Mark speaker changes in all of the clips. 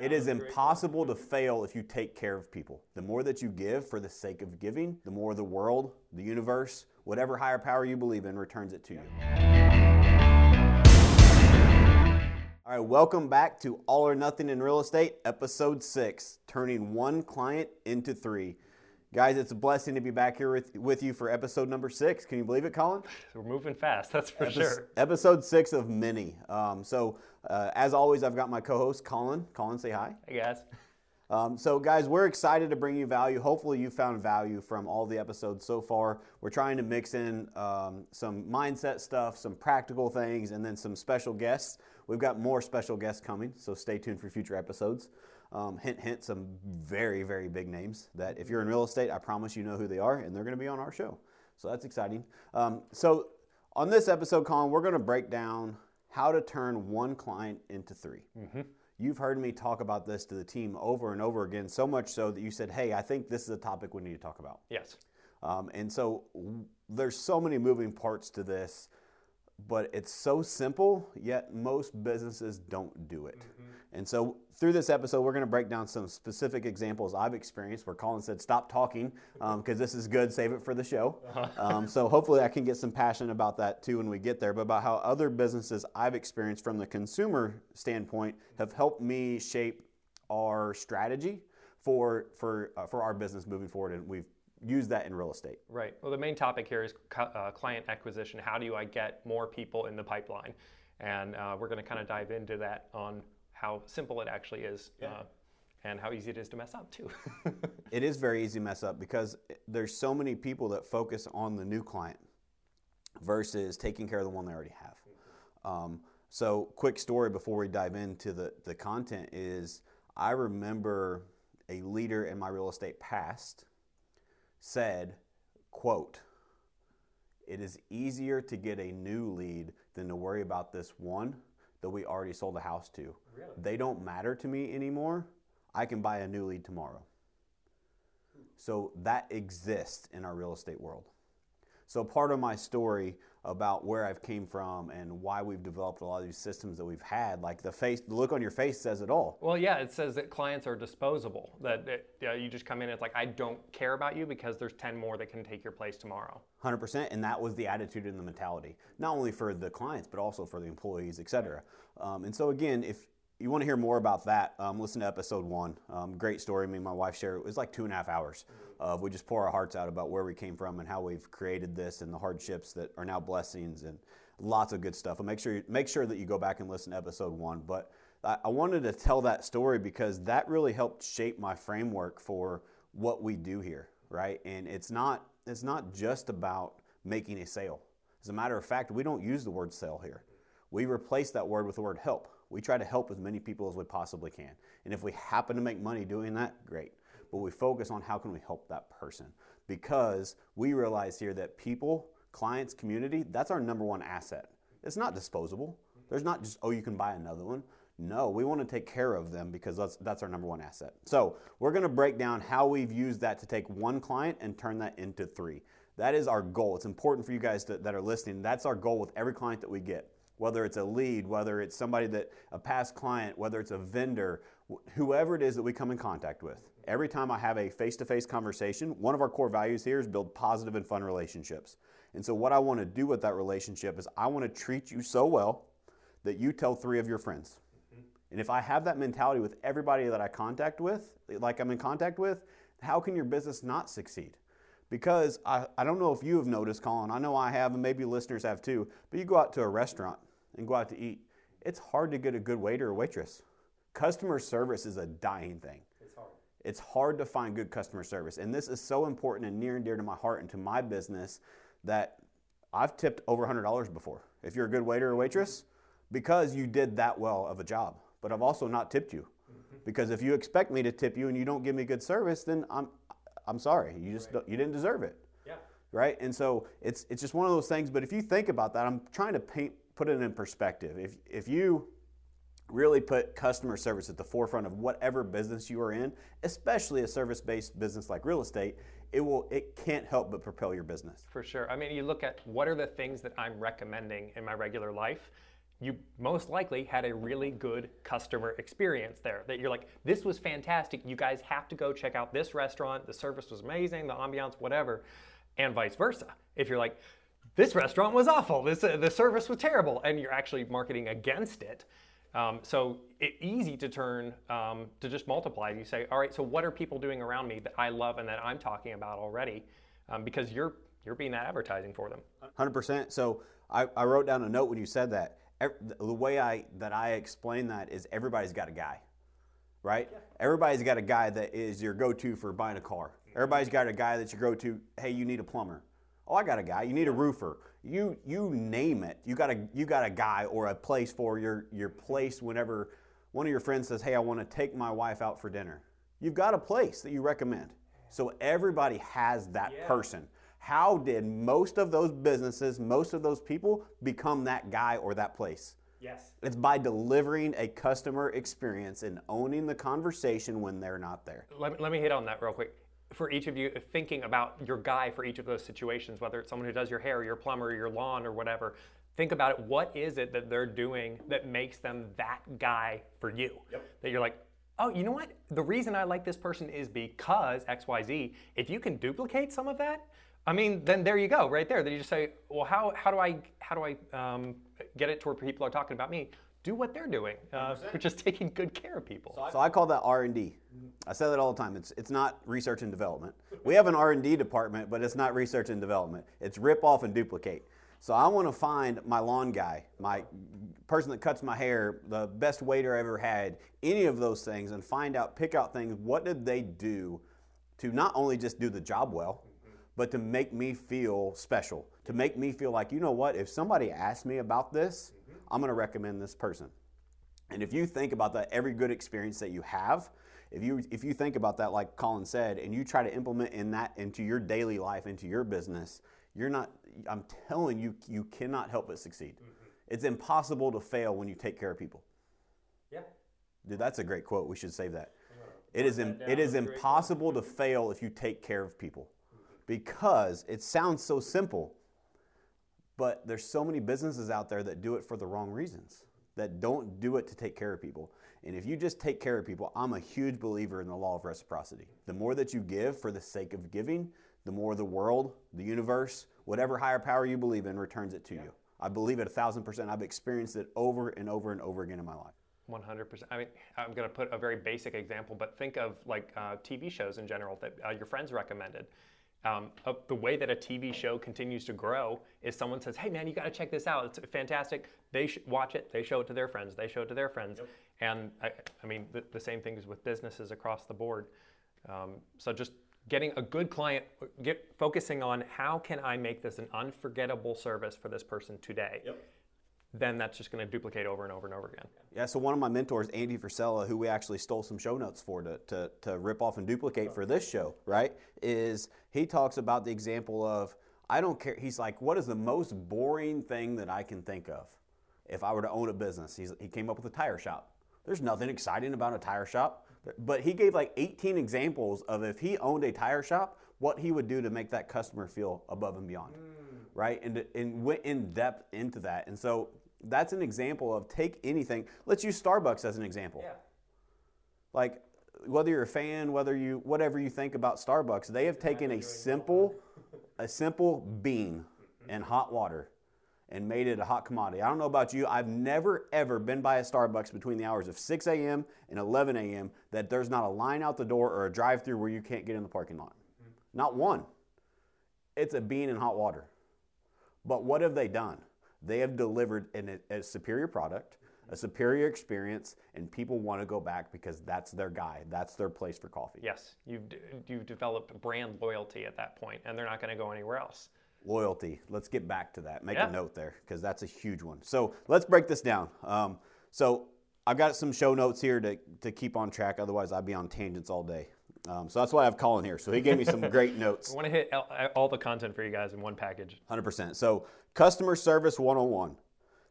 Speaker 1: It is impossible to fail if you take care of people. The more that you give for the sake of giving, the more the world, the universe, whatever higher power you believe in returns it to you. All right, welcome back to All or Nothing in Real Estate, episode six, turning one client into three. Guys, it's a blessing to be back here with, with you for episode number six. Can you believe it, Colin?
Speaker 2: We're moving fast, that's for
Speaker 1: Epis-
Speaker 2: sure.
Speaker 1: Episode six of many. Um, so, uh, as always, I've got my co host, Colin. Colin, say hi.
Speaker 2: Hey guys.
Speaker 1: Um, so, guys, we're excited to bring you value. Hopefully, you found value from all the episodes so far. We're trying to mix in um, some mindset stuff, some practical things, and then some special guests. We've got more special guests coming, so stay tuned for future episodes. Um, hint, hint, some very, very big names that if you're in real estate, I promise you know who they are, and they're going to be on our show. So that's exciting. Um, so, on this episode, Colin, we're going to break down how to turn one client into 3 You've heard me talk about this to the team over and over again, so much so that you said, Hey, I think this is a topic we need to talk about.
Speaker 2: Yes.
Speaker 1: Um, and so w- there's so many moving parts to this, but it's so simple, yet most businesses don't do it. And so through this episode, we're going to break down some specific examples I've experienced where Colin said, Stop talking because this is good, save it for the show. Um, so hopefully I can get some passion about that too when we get there, but about how other businesses I've experienced from the consumer standpoint have helped me shape our strategy for, for, uh, for our business moving forward. And we've used that in real estate.
Speaker 2: Right. Well, the main topic here is uh, client acquisition. How do I get more people in the pipeline? And uh, we're going to kind of dive into that on how simple it actually is uh, and how easy it is to mess up, too.
Speaker 1: It is very easy to mess up because there's so many people that focus on the new client versus taking care of the one they already have. Um, so, quick story before we dive into the, the content is I remember a leader in my real estate past said, quote, it is easier to get a new lead than to worry about this one that we already sold a house to. They don't matter to me anymore. I can buy a new lead tomorrow. So that exists in our real estate world. So part of my story about where I've came from and why we've developed a lot of these systems that we've had, like the face, the look on your face says it all.
Speaker 2: well, yeah, it says that clients are disposable. That it, yeah, you just come in, it's like, I don't care about you because there's 10 more that can take your place tomorrow.
Speaker 1: 100% and that was the attitude and the mentality not only for the clients but also for the employees et cetera um, and so again if you want to hear more about that um, listen to episode one um, great story me and my wife share. it was like two and a half hours we just pour our hearts out about where we came from and how we've created this and the hardships that are now blessings and lots of good stuff and make sure you, make sure that you go back and listen to episode one but I, I wanted to tell that story because that really helped shape my framework for what we do here right and it's not it's not just about making a sale. As a matter of fact, we don't use the word sale here. We replace that word with the word help. We try to help as many people as we possibly can. And if we happen to make money doing that, great. But we focus on how can we help that person because we realize here that people, clients, community, that's our number one asset. It's not disposable. There's not just, oh, you can buy another one. No, we want to take care of them because that's, that's our number one asset. So, we're going to break down how we've used that to take one client and turn that into three. That is our goal. It's important for you guys to, that are listening. That's our goal with every client that we get. Whether it's a lead, whether it's somebody that a past client, whether it's a vendor, whoever it is that we come in contact with. Every time I have a face-to-face conversation, one of our core values here is build positive and fun relationships. And so what I want to do with that relationship is I want to treat you so well that you tell 3 of your friends. Mm-hmm. And if I have that mentality with everybody that I contact with, like I'm in contact with, how can your business not succeed? Because I, I don't know if you have noticed, Colin, I know I have, and maybe listeners have too, but you go out to a restaurant and go out to eat, it's hard to get a good waiter or waitress. Customer service is a dying thing.
Speaker 2: It's hard.
Speaker 1: It's hard to find good customer service. And this is so important and near and dear to my heart and to my business that I've tipped over $100 before. If you're a good waiter or waitress, because you did that well of a job. But I've also not tipped you. Mm-hmm. Because if you expect me to tip you and you don't give me good service, then I'm I'm sorry. You just don't, you didn't deserve it.
Speaker 2: Yeah.
Speaker 1: Right? And so it's it's just one of those things, but if you think about that, I'm trying to paint put it in perspective. If if you really put customer service at the forefront of whatever business you are in, especially a service-based business like real estate, it will it can't help but propel your business.
Speaker 2: For sure. I mean, you look at what are the things that I'm recommending in my regular life. you most likely had a really good customer experience there. That you're like, this was fantastic. You guys have to go check out this restaurant. The service was amazing, the ambiance, whatever, and vice versa. If you're like, this restaurant was awful, this uh, the service was terrible, and you're actually marketing against it. Um, so it's easy to turn um, to just multiply. You say, all right, so what are people doing around me that I love and that I'm talking about already? Um, because you're you're being that advertising for them.
Speaker 1: Hundred percent. So I, I wrote down a note when you said that the way I that I explain that is everybody's got a guy, right? Yeah. Everybody's got a guy that is your go-to for buying a car. Everybody's got a guy that you go-to. Hey, you need a plumber. Oh, I got a guy. You need a roofer. You you name it. You got a you got a guy or a place for your your place whenever one of your friends says, "Hey, I want to take my wife out for dinner." You've got a place that you recommend. So everybody has that yeah. person. How did most of those businesses, most of those people become that guy or that place?
Speaker 2: Yes.
Speaker 1: It's by delivering a customer experience and owning the conversation when they're not there.
Speaker 2: Let let me hit on that real quick. For each of you, thinking about your guy for each of those situations, whether it's someone who does your hair, your plumber, your lawn, or whatever, think about it. What is it that they're doing that makes them that guy for you? Yep. That you're like, oh, you know what? The reason I like this person is because XYZ. If you can duplicate some of that, I mean, then there you go, right there. Then you just say, well, how, how do I how do I um, get it to where people are talking about me? Do what they're doing, uh, which is taking good care of people.
Speaker 1: So I call that R and D. I say that all the time. It's it's not research and development. We have an R and D department, but it's not research and development. It's rip off and duplicate. So I want to find my lawn guy, my person that cuts my hair, the best waiter I ever had, any of those things, and find out, pick out things. What did they do to not only just do the job well, but to make me feel special, to make me feel like, you know what, if somebody asked me about this, I'm going to recommend this person. And if you think about that, every good experience that you have, if you if you think about that, like Colin said, and you try to implement in that into your daily life, into your business, you're not. I'm telling you, you cannot help but succeed. Mm-hmm. It's impossible to fail when you take care of people.
Speaker 2: Yeah,
Speaker 1: dude, that's a great quote. We should save that. It is it is impossible to fail if you take care of people because it sounds so simple, but there's so many businesses out there that do it for the wrong reasons, that don't do it to take care of people. And if you just take care of people, I'm a huge believer in the law of reciprocity. The more that you give for the sake of giving, the more the world, the universe, whatever higher power you believe in returns it to yeah. you. I believe it a thousand percent. I've experienced it over and over and over again in my life.
Speaker 2: 100%. I mean, I'm going to put a very basic example, but think of like uh, TV shows in general that uh, your friends recommended um, uh, the way that a TV show continues to grow is someone says, "Hey, man, you got to check this out. It's fantastic." They sh- watch it. They show it to their friends. They show it to their friends. Yep. And I, I mean, the, the, same thing is with businesses across the board. Um, so just getting a good client, get focusing on how can I make this an unforgettable service for this person today. Yep then that's just going to duplicate over and over and over again.
Speaker 1: Yeah, so one of my mentors, Andy Frisella, who we actually stole some show notes for to, to, to rip off and duplicate for this show, right, is he talks about the example of, I don't care, he's like, what is the most boring thing that I can think of if I were to own a business? He's, he came up with a tire shop. There's nothing exciting about a tire shop, but he gave like 18 examples of if he owned a tire shop, what he would do to make that customer feel above and beyond. Mm right? And, and went in depth into that. And so that's an example of take anything. Let's use Starbucks as an example. Yeah. Like whether you're a fan, whether you whatever you think about Starbucks, they have taken a simple a simple bean and hot water and made it a hot commodity. I don't know about you, I've never ever been by a Starbucks between the hours of 6 a.m. and 11 a.m. that there's not a line out the door or a drive-through where you can't get in the parking lot. Mm-hmm. Not one. It's a bean and hot water. But what have they done? They have delivered an, a superior product, a superior experience, and people want to go back because that's their guy. That's their place for coffee.
Speaker 2: Yes, you've, you've developed brand loyalty at that point, and they're not going to go anywhere else.
Speaker 1: Loyalty. Let's get back to that. Make yeah. a note there because that's a huge one. So let's break this down. Um, so I've got some show notes here to, to keep on track. Otherwise, I'd be on tangents all day. Um, so that's why I have Colin here. So he gave me some great notes.
Speaker 2: I want to hit all the content for you guys in one package.
Speaker 1: 100%. So Customer Service 101.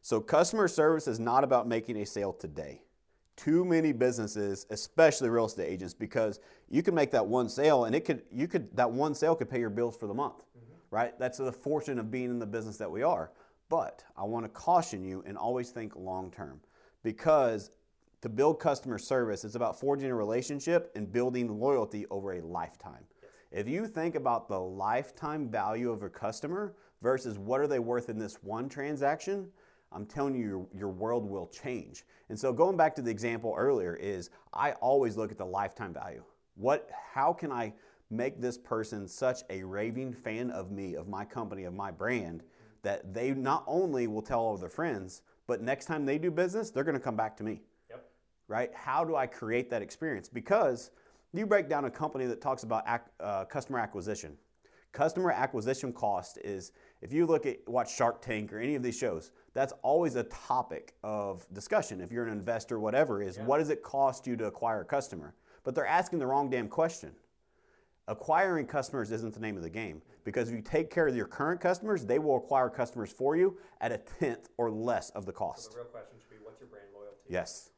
Speaker 1: So, customer service is not about making a sale today. Too many businesses, especially real estate agents, because you can make that one sale and it could, you could, that one sale could pay your bills for the month, mm-hmm. right? That's the fortune of being in the business that we are. But I want to caution you and always think long term because to build customer service, it's about forging a relationship and building loyalty over a lifetime. If you think about the lifetime value of a customer versus what are they worth in this one transaction, I'm telling you, your, your world will change. And so, going back to the example earlier, is I always look at the lifetime value. What, how can I make this person such a raving fan of me, of my company, of my brand, that they not only will tell all of their friends, but next time they do business, they're to come back to me. Right? How do I create that experience? Because you break down a company that talks about ac- uh, customer acquisition. Customer acquisition cost is, if you look at watch Shark Tank or any of these shows, that's always a topic of discussion. If you're an investor, whatever, is yeah. what does it cost you to acquire a customer? But they're asking the wrong damn question. Acquiring customers isn't the name of the game because if you take care of your current customers, they will acquire customers for you at a tenth or less of the cost.
Speaker 2: So the real question should be what's your brand loyalty?
Speaker 1: Yes.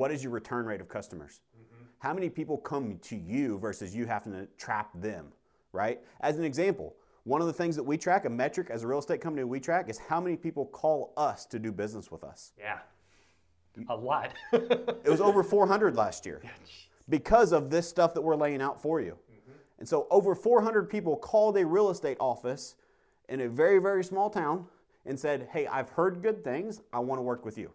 Speaker 1: What is your return rate of customers? Mm-hmm. How many people come to you versus you having to trap them, right? As an example, one of the things that we track, a metric as a real estate company we track, is how many people call us to do business with us.
Speaker 2: Yeah. A lot.
Speaker 1: it was over 400 last year because of this stuff that we're laying out for you. Mm-hmm. And so over 400 people called a real estate office in a very, very small town and said, Hey, I've heard good things. I want to work with you.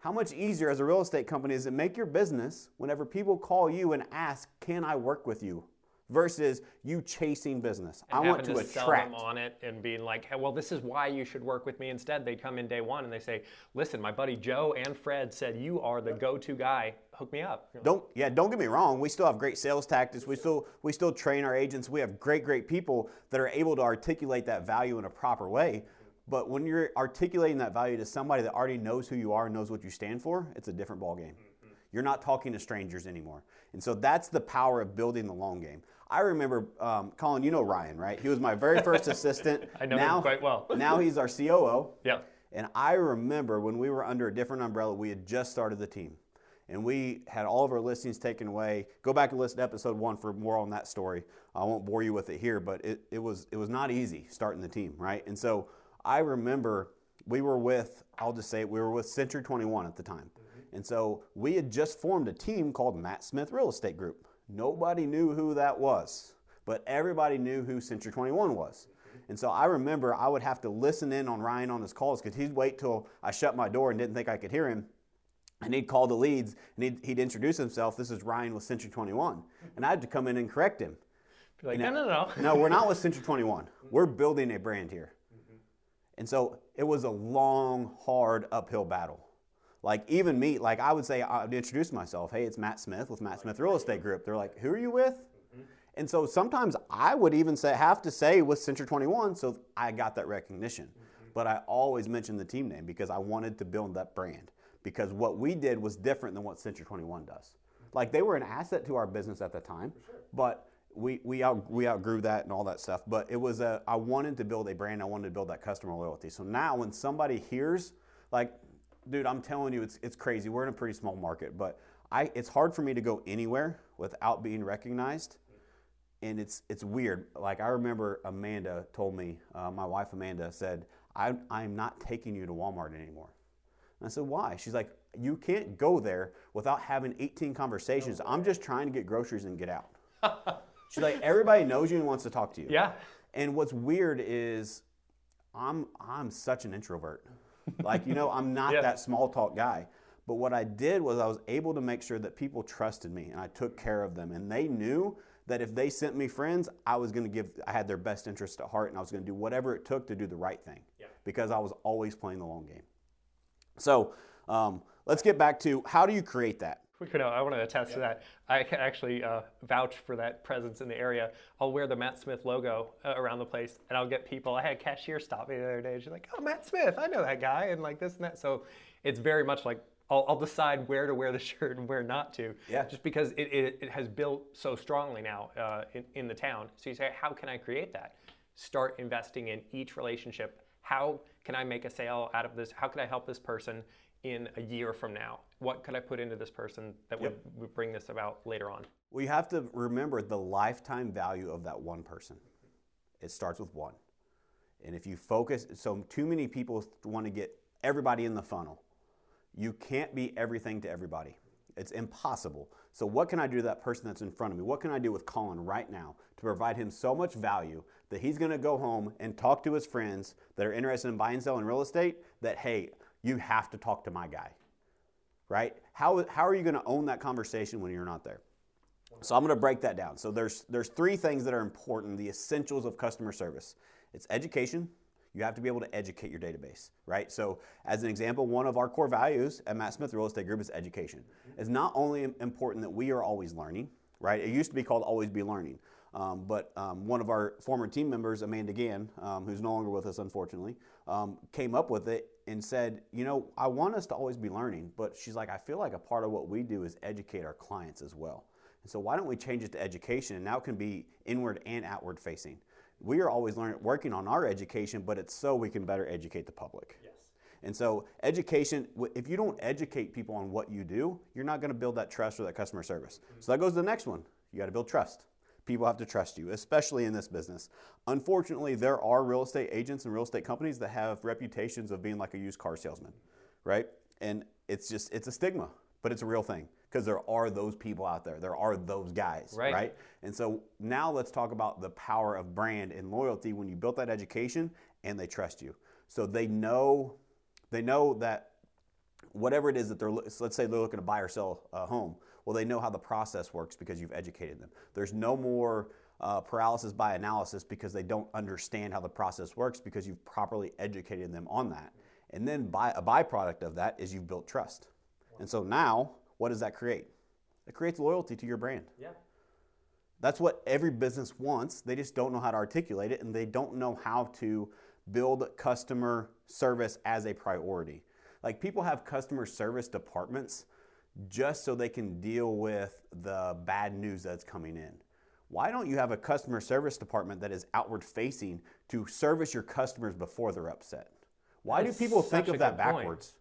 Speaker 1: How much easier as a real estate company is it make your business whenever people call you and ask, Can I work with you? versus you chasing business.
Speaker 2: And
Speaker 1: I want to,
Speaker 2: to
Speaker 1: attract
Speaker 2: sell them on it and being like, hey, well, this is why you should work with me instead. They come in day one and they say, listen, my buddy Joe and Fred said you are the go-to guy. Hook me up.
Speaker 1: Don't yeah, don't get me wrong. We still have great sales tactics. We still we still train our agents. We have great great people that are able to articulate that value in a proper way. But when you're articulating that value to somebody that already knows who you are and knows what you stand for, it's a different ballgame. Mm-hmm. You're not talking to strangers anymore. And so that's the power of building the long game. I remember, um, Colin, you know Ryan, right? He was my very first assistant.
Speaker 2: I know now, him quite well.
Speaker 1: now he's our COO.
Speaker 2: Yeah.
Speaker 1: And I remember when we were under a different umbrella, we had just started the team. And we had all of our listings taken away. Go back and listen to episode one for more on that story. I won't bore you with it here, but it, it was it was not easy starting the team, right? And so I remember we were with, I'll just say, we were with Century 21 at the time. Mm-hmm. And so we had just formed a team called Matt Smith Real Estate Group. Nobody knew who that was, but everybody knew who Century 21 was. And so I remember I would have to listen in on Ryan on his calls because he'd wait till I shut my door and didn't think I could hear him. And he'd call the leads and he'd, he'd introduce himself. This is Ryan with Century 21. And I had to come in and correct him.
Speaker 2: Be like, you know, no, no,
Speaker 1: no. no, we're not with Century 21. We're building a brand here. And so it was a long, hard uphill battle. Like even me, like I would say, I would introduce myself. Hey, it's Matt Smith with Matt Smith Real Estate Group. They're like, who are you with? Mm-hmm. And so sometimes I would even say, have to say with Century 21, so I got that recognition. Mm-hmm. But I always mentioned the team name because I wanted to build that brand. Because what we did was different than what Century 21 does. Mm-hmm. Like they were an asset to our business at the time, sure. but we we out we outgrew that and all that stuff. But it was a I wanted to build a brand. I wanted to build that customer loyalty. So now when somebody hears like dude, I'm telling you, it's, it's crazy. We're in a pretty small market, but I, it's hard for me to go anywhere without being recognized. And it's, it's weird. Like, I remember Amanda told me, uh, my wife Amanda said, I, I'm not taking you to Walmart anymore. And I said, why? She's like, you can't go there without having 18 conversations. I'm just trying to get groceries and get out. She's like, everybody knows you and wants to talk to you.
Speaker 2: Yeah.
Speaker 1: And what's weird is I'm, I'm such an introvert like, you know, I'm not yeah. that small talk guy. But what I did was I was able to make sure that people trusted me and I took care of them. And they knew that if they sent me friends, I was going to give, I had their best interest at heart and I was going to do whatever it took to do the right thing yeah. because I was always playing the long game. So um, let's get back to how do you create that?
Speaker 2: Quick note, I want to attest yeah. to that. I can actually uh, vouch for that presence in the area. I'll wear the Matt Smith logo uh, around the place, and I'll get people. I had a cashier stop me the other day. She's like, "Oh, Matt Smith, I know that guy," and like this and that. So it's very much like I'll, I'll decide where to wear the shirt and where not to.
Speaker 1: Yeah.
Speaker 2: Just because it, it, it has built so strongly now uh, in, in the town. So you say, how can I create that? Start investing in each relationship. How can I make a sale out of this? How can I help this person? in a year from now? What could I put into this person that yep. would, would bring this about later on?
Speaker 1: We have to remember the lifetime value of that one person. It starts with one. And if you focus, so too many people want to get everybody in the funnel. You can't be everything to everybody. It's impossible. So, what can I do to that person that's in front of me? What can I do with Colin right now to provide him so much value that he's going to go home and talk to his friends that are interested in buying and selling real estate that, hey, you have to talk to my guy, right? How, how are you going to own that conversation when you're not there? So I'm going to break that down. So there's there's three things that are important, the essentials of customer service. It's education. You have to be able to educate your database, right? So as an example, one of our core values at Matt Smith Real Estate Group is education. It's not only important that we are always learning, right? It used to be called always be learning. Um, but um, one of our former team members, Amanda Gann, um, who's no longer with us, unfortunately, um, came up with it and said, You know, I want us to always be learning, but she's like, I feel like a part of what we do is educate our clients as well. And so, why don't we change it to education? And now it can be inward and outward facing. We are always learning, working on our education, but it's so we can better educate the public. Yes. And so, education, if you don't educate people on what you do, you're not going to build that trust or that customer service. Mm-hmm. So, that goes to the next one. You got to build trust. People have to trust you, especially in this business. Unfortunately, there are real estate agents and real estate companies that have reputations of being like a used car salesman, right? And it's just, it's a stigma, but it's a real thing because there are those people out there. There are those guys, right. right? And so now let's talk about the power of brand and loyalty when you built that education and they trust you. So they know they know that whatever it is that they're let's say they're looking to buy or sell a home. Well, they know how the process works because you've educated them. There's no more uh, paralysis by analysis because they don't understand how the process works because you've properly educated them on that. And then by, a byproduct of that is you've built trust. And so now what does that create? It creates loyalty to your brand. Yeah. That's what every business wants. They just don't know how to articulate it and they don't know how to build customer service as a priority. Like people have customer service departments just so they can deal with the bad news that's coming in. Why don't you have a customer service department that is outward facing to service your customers before they're upset? Why that's do people think of that backwards? Point.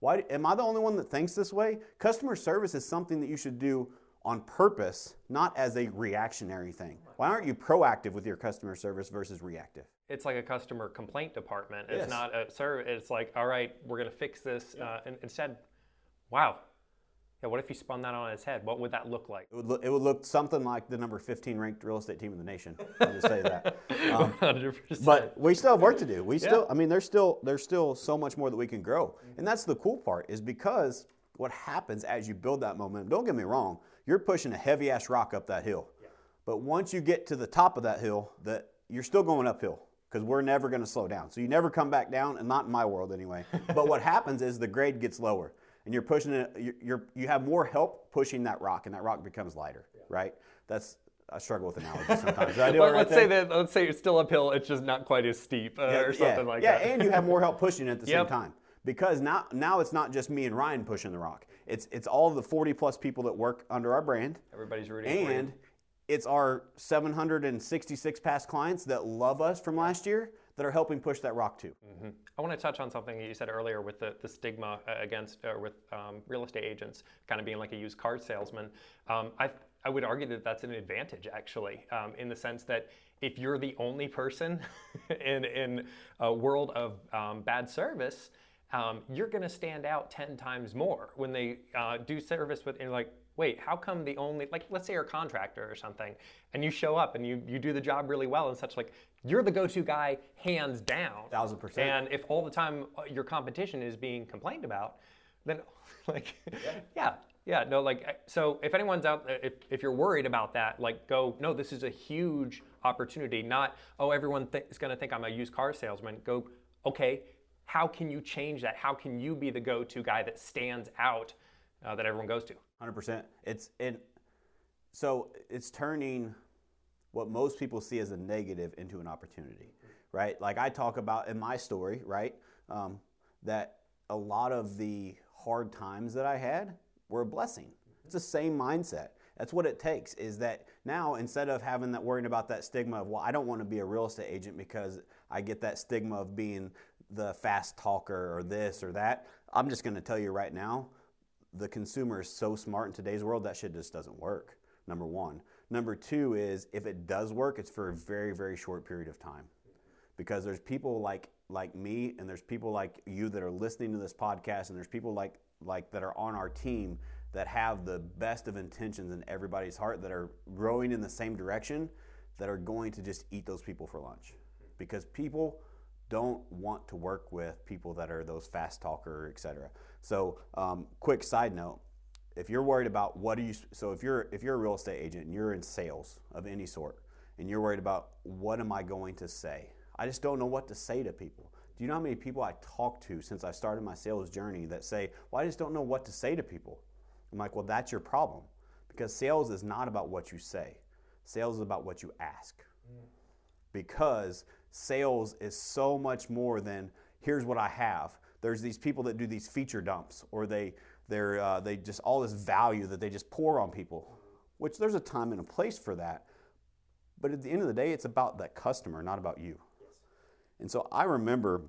Speaker 1: Why am I the only one that thinks this way? Customer service is something that you should do on purpose, not as a reactionary thing. Why aren't you proactive with your customer service versus reactive?
Speaker 2: It's like a customer complaint department. It's yes. not a sir. It's like, all right, we're going to fix this. Uh, and instead, wow, what if you spun that on its head? What would that look like?
Speaker 1: It would look, it would look something like the number 15 ranked real estate team in the nation. I'll just say that. Um, 100%. But we still have work to do. We still, yeah. I mean, there's still there's still so much more that we can grow, and that's the cool part is because what happens as you build that momentum. Don't get me wrong, you're pushing a heavy ass rock up that hill, yeah. but once you get to the top of that hill, that you're still going uphill because we're never going to slow down. So you never come back down, and not in my world anyway. but what happens is the grade gets lower and you're pushing it, you're, you're, you have more help pushing that rock, and that rock becomes lighter, yeah. right? That's I struggle with analogies sometimes. I do
Speaker 2: well,
Speaker 1: right
Speaker 2: let's there? say that let's say it's still uphill, it's just not quite as steep uh, yeah, or something
Speaker 1: yeah,
Speaker 2: like
Speaker 1: yeah,
Speaker 2: that.
Speaker 1: Yeah, and you have more help pushing it at the yep. same time because now now it's not just me and Ryan pushing the rock. It's it's all the 40 plus people that work under our brand.
Speaker 2: Everybody's rooting
Speaker 1: and it's our 766 past clients that love us from last year that are helping push that rock too. Mm-hmm.
Speaker 2: I want to touch on something you said earlier with the, the stigma uh, against uh, with um, real estate agents kind of being like a used car salesman. Um, I, I would argue that that's an advantage actually, um, in the sense that if you're the only person in, in a world of um, bad service, um, you're going to stand out 10 times more when they uh, do service with, and like, wait, how come the only, like, let's say you're a contractor or something, and you show up and you, you do the job really well and such, like, you're the go to guy hands down.
Speaker 1: Thousand percent.
Speaker 2: And if all the time uh, your competition is being complained about, then, like, yeah. yeah. Yeah, no, like, so if anyone's out there, if, if you're worried about that, like, go, no, this is a huge opportunity. Not, oh, everyone th- is going to think I'm a used car salesman. Go, okay, how can you change that? How can you be the go to guy that stands out uh, that everyone goes to?
Speaker 1: 100%. It's it. So it's turning what most people see as a negative into an opportunity, right? Like I talk about in my story, right? Um, that a lot of the hard times that I had were a blessing. It's the same mindset. That's what it takes. Is that now instead of having that worrying about that stigma of well, I don't want to be a real estate agent because I get that stigma of being the fast talker or this or that. I'm just going to tell you right now, the consumer is so smart in today's world that shit just doesn't work. Number one. Number two is if it does work, it's for a very, very short period of time. because there's people like like me and there's people like you that are listening to this podcast and there's people like like that are on our team that have the best of intentions in everybody's heart that are rowing in the same direction that are going to just eat those people for lunch because people don't want to work with people that are those fast talker etc so um, quick side note if you're worried about what do you so if you're if you're a real estate agent and you're in sales of any sort and you're worried about what am i going to say i just don't know what to say to people. Do you know how many people i talked to since i started my sales journey that say well i just don't know what to say to people. I'm like well that's your problem because sales is not about what you say. Sales is about what you ask. Because sales is so much more than here's what i have there's these people that do these feature dumps or they they're, uh, they just all this value that they just pour on people, which there's a time and a place for that. But at the end of the day, it's about that customer, not about you. And so I remember,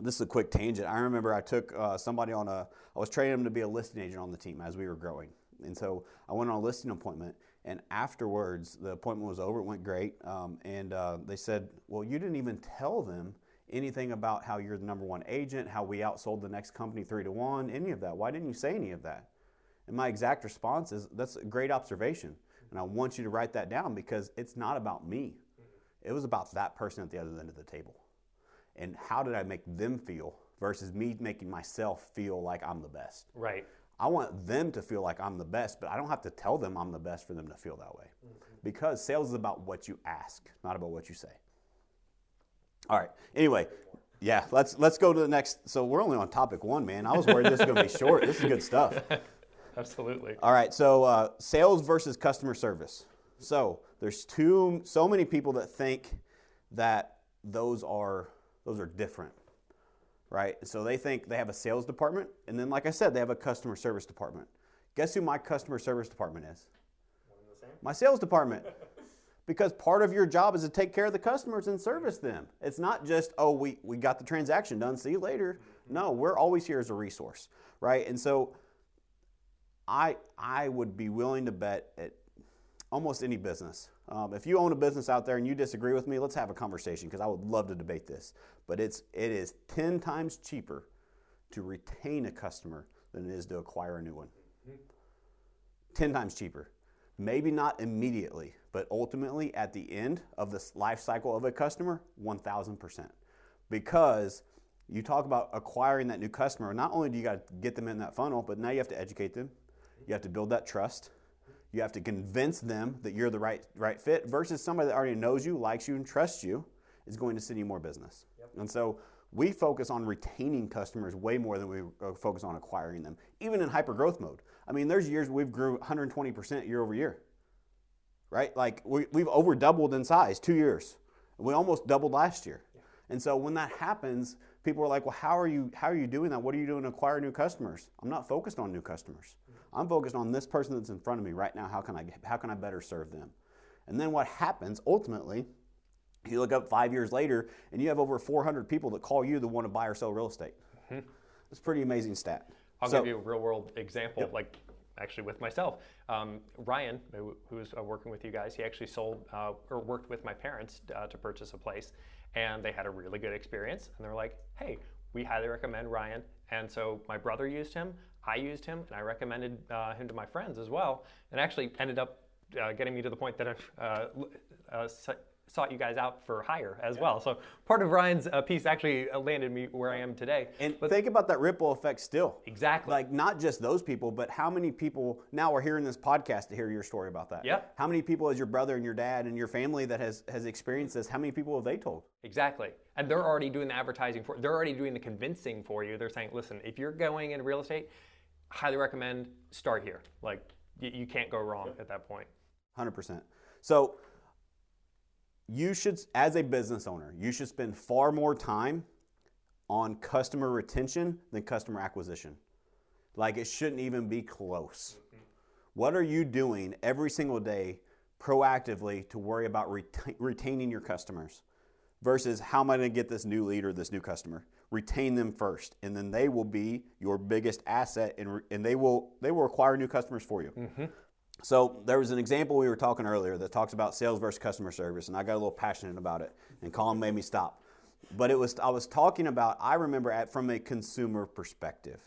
Speaker 1: this is a quick tangent. I remember I took uh, somebody on a, I was training them to be a listing agent on the team as we were growing. And so I went on a listing appointment, and afterwards, the appointment was over. It went great. Um, and uh, they said, Well, you didn't even tell them anything about how you're the number one agent, how we outsold the next company three to one, any of that. Why didn't you say any of that? And my exact response is that's a great observation. And I want you to write that down because it's not about me. It was about that person at the other end of the table. And how did I make them feel versus me making myself feel like I'm the best?
Speaker 2: Right.
Speaker 1: I want them to feel like I'm the best, but I don't have to tell them I'm the best for them to feel that way. Mm-hmm. Because sales is about what you ask, not about what you say. All right. Anyway, yeah, let's let's go to the next. So we're only on topic one, man. I was worried this was going to be short. This is good stuff.
Speaker 2: Absolutely.
Speaker 1: All right. So uh, sales versus customer service. So there's two. So many people that think that those are those are different, right? So they think they have a sales department, and then, like I said, they have a customer service department. Guess who my customer service department is? My sales department because part of your job is to take care of the customers and service them. It's not just, oh, we, we got the transaction done, see you later. Mm-hmm. No, we're always here as a resource, right? And so I, I would be willing to bet at almost any business. Um, if you own a business out there and you disagree with me, let's have a conversation because I would love to debate this. But it's, it is 10 times cheaper to retain a customer than it is to acquire a new one. 10 times cheaper. Maybe not immediately, but ultimately at the end of the life cycle of a customer, 1000%. Because you talk about acquiring that new customer, not only do you got to get them in that funnel, but now you have to educate them. You have to build that trust. You have to convince them that you're the right right fit versus somebody that already knows you, likes you, and trusts you is going to send you more business. Yep. And so we focus on retaining customers way more than we uh, focus on acquiring them, even in hyper growth mode. I mean, there's years we've grew 120% year over year right? Like we, we've over doubled in size two years. We almost doubled last year. Yeah. And so when that happens, people are like, well, how are you how are you doing that? What are you doing to acquire new customers? I'm not focused on new customers. Mm-hmm. I'm focused on this person that's in front of me right now. How can I how can I better serve them? And then what happens ultimately, you look up five years later and you have over 400 people that call you that want to buy or sell real estate. Mm-hmm. It's a pretty amazing stat.
Speaker 2: I'll so, give you a real world example. Yep. Like actually with myself. Um, Ryan, who, who's uh, working with you guys, he actually sold uh, or worked with my parents uh, to purchase a place, and they had a really good experience. And they're like, "Hey, we highly recommend Ryan." And so my brother used him, I used him, and I recommended uh, him to my friends as well. And actually ended up uh, getting me to the point that I've uh, sought you guys out for hire as yeah. well. So part of Ryan's uh, piece actually uh, landed me where I am today.
Speaker 1: And but think about that ripple effect still.
Speaker 2: Exactly.
Speaker 1: Like not just those people, but how many people now are hearing this podcast to hear your story about that?
Speaker 2: Yeah.
Speaker 1: How many people has your brother and your dad and your family that has has experienced this? How many people have they told?
Speaker 2: Exactly. And they're already doing the advertising for they're already doing the convincing for you. They're saying, listen, if you're going into real estate, highly recommend start here. Like you, you can't go wrong at that point.
Speaker 1: 100%. So you should, as a business owner, you should spend far more time on customer retention than customer acquisition. Like it shouldn't even be close. Mm-hmm. What are you doing every single day proactively to worry about reta- retaining your customers versus how am I going to get this new lead or this new customer? Retain them first, and then they will be your biggest asset, and, and they will they will acquire new customers for you. Mm-hmm. So there was an example we were talking earlier that talks about sales versus customer service, and I got a little passionate about it, and Colin made me stop. But it was I was talking about I remember at from a consumer perspective.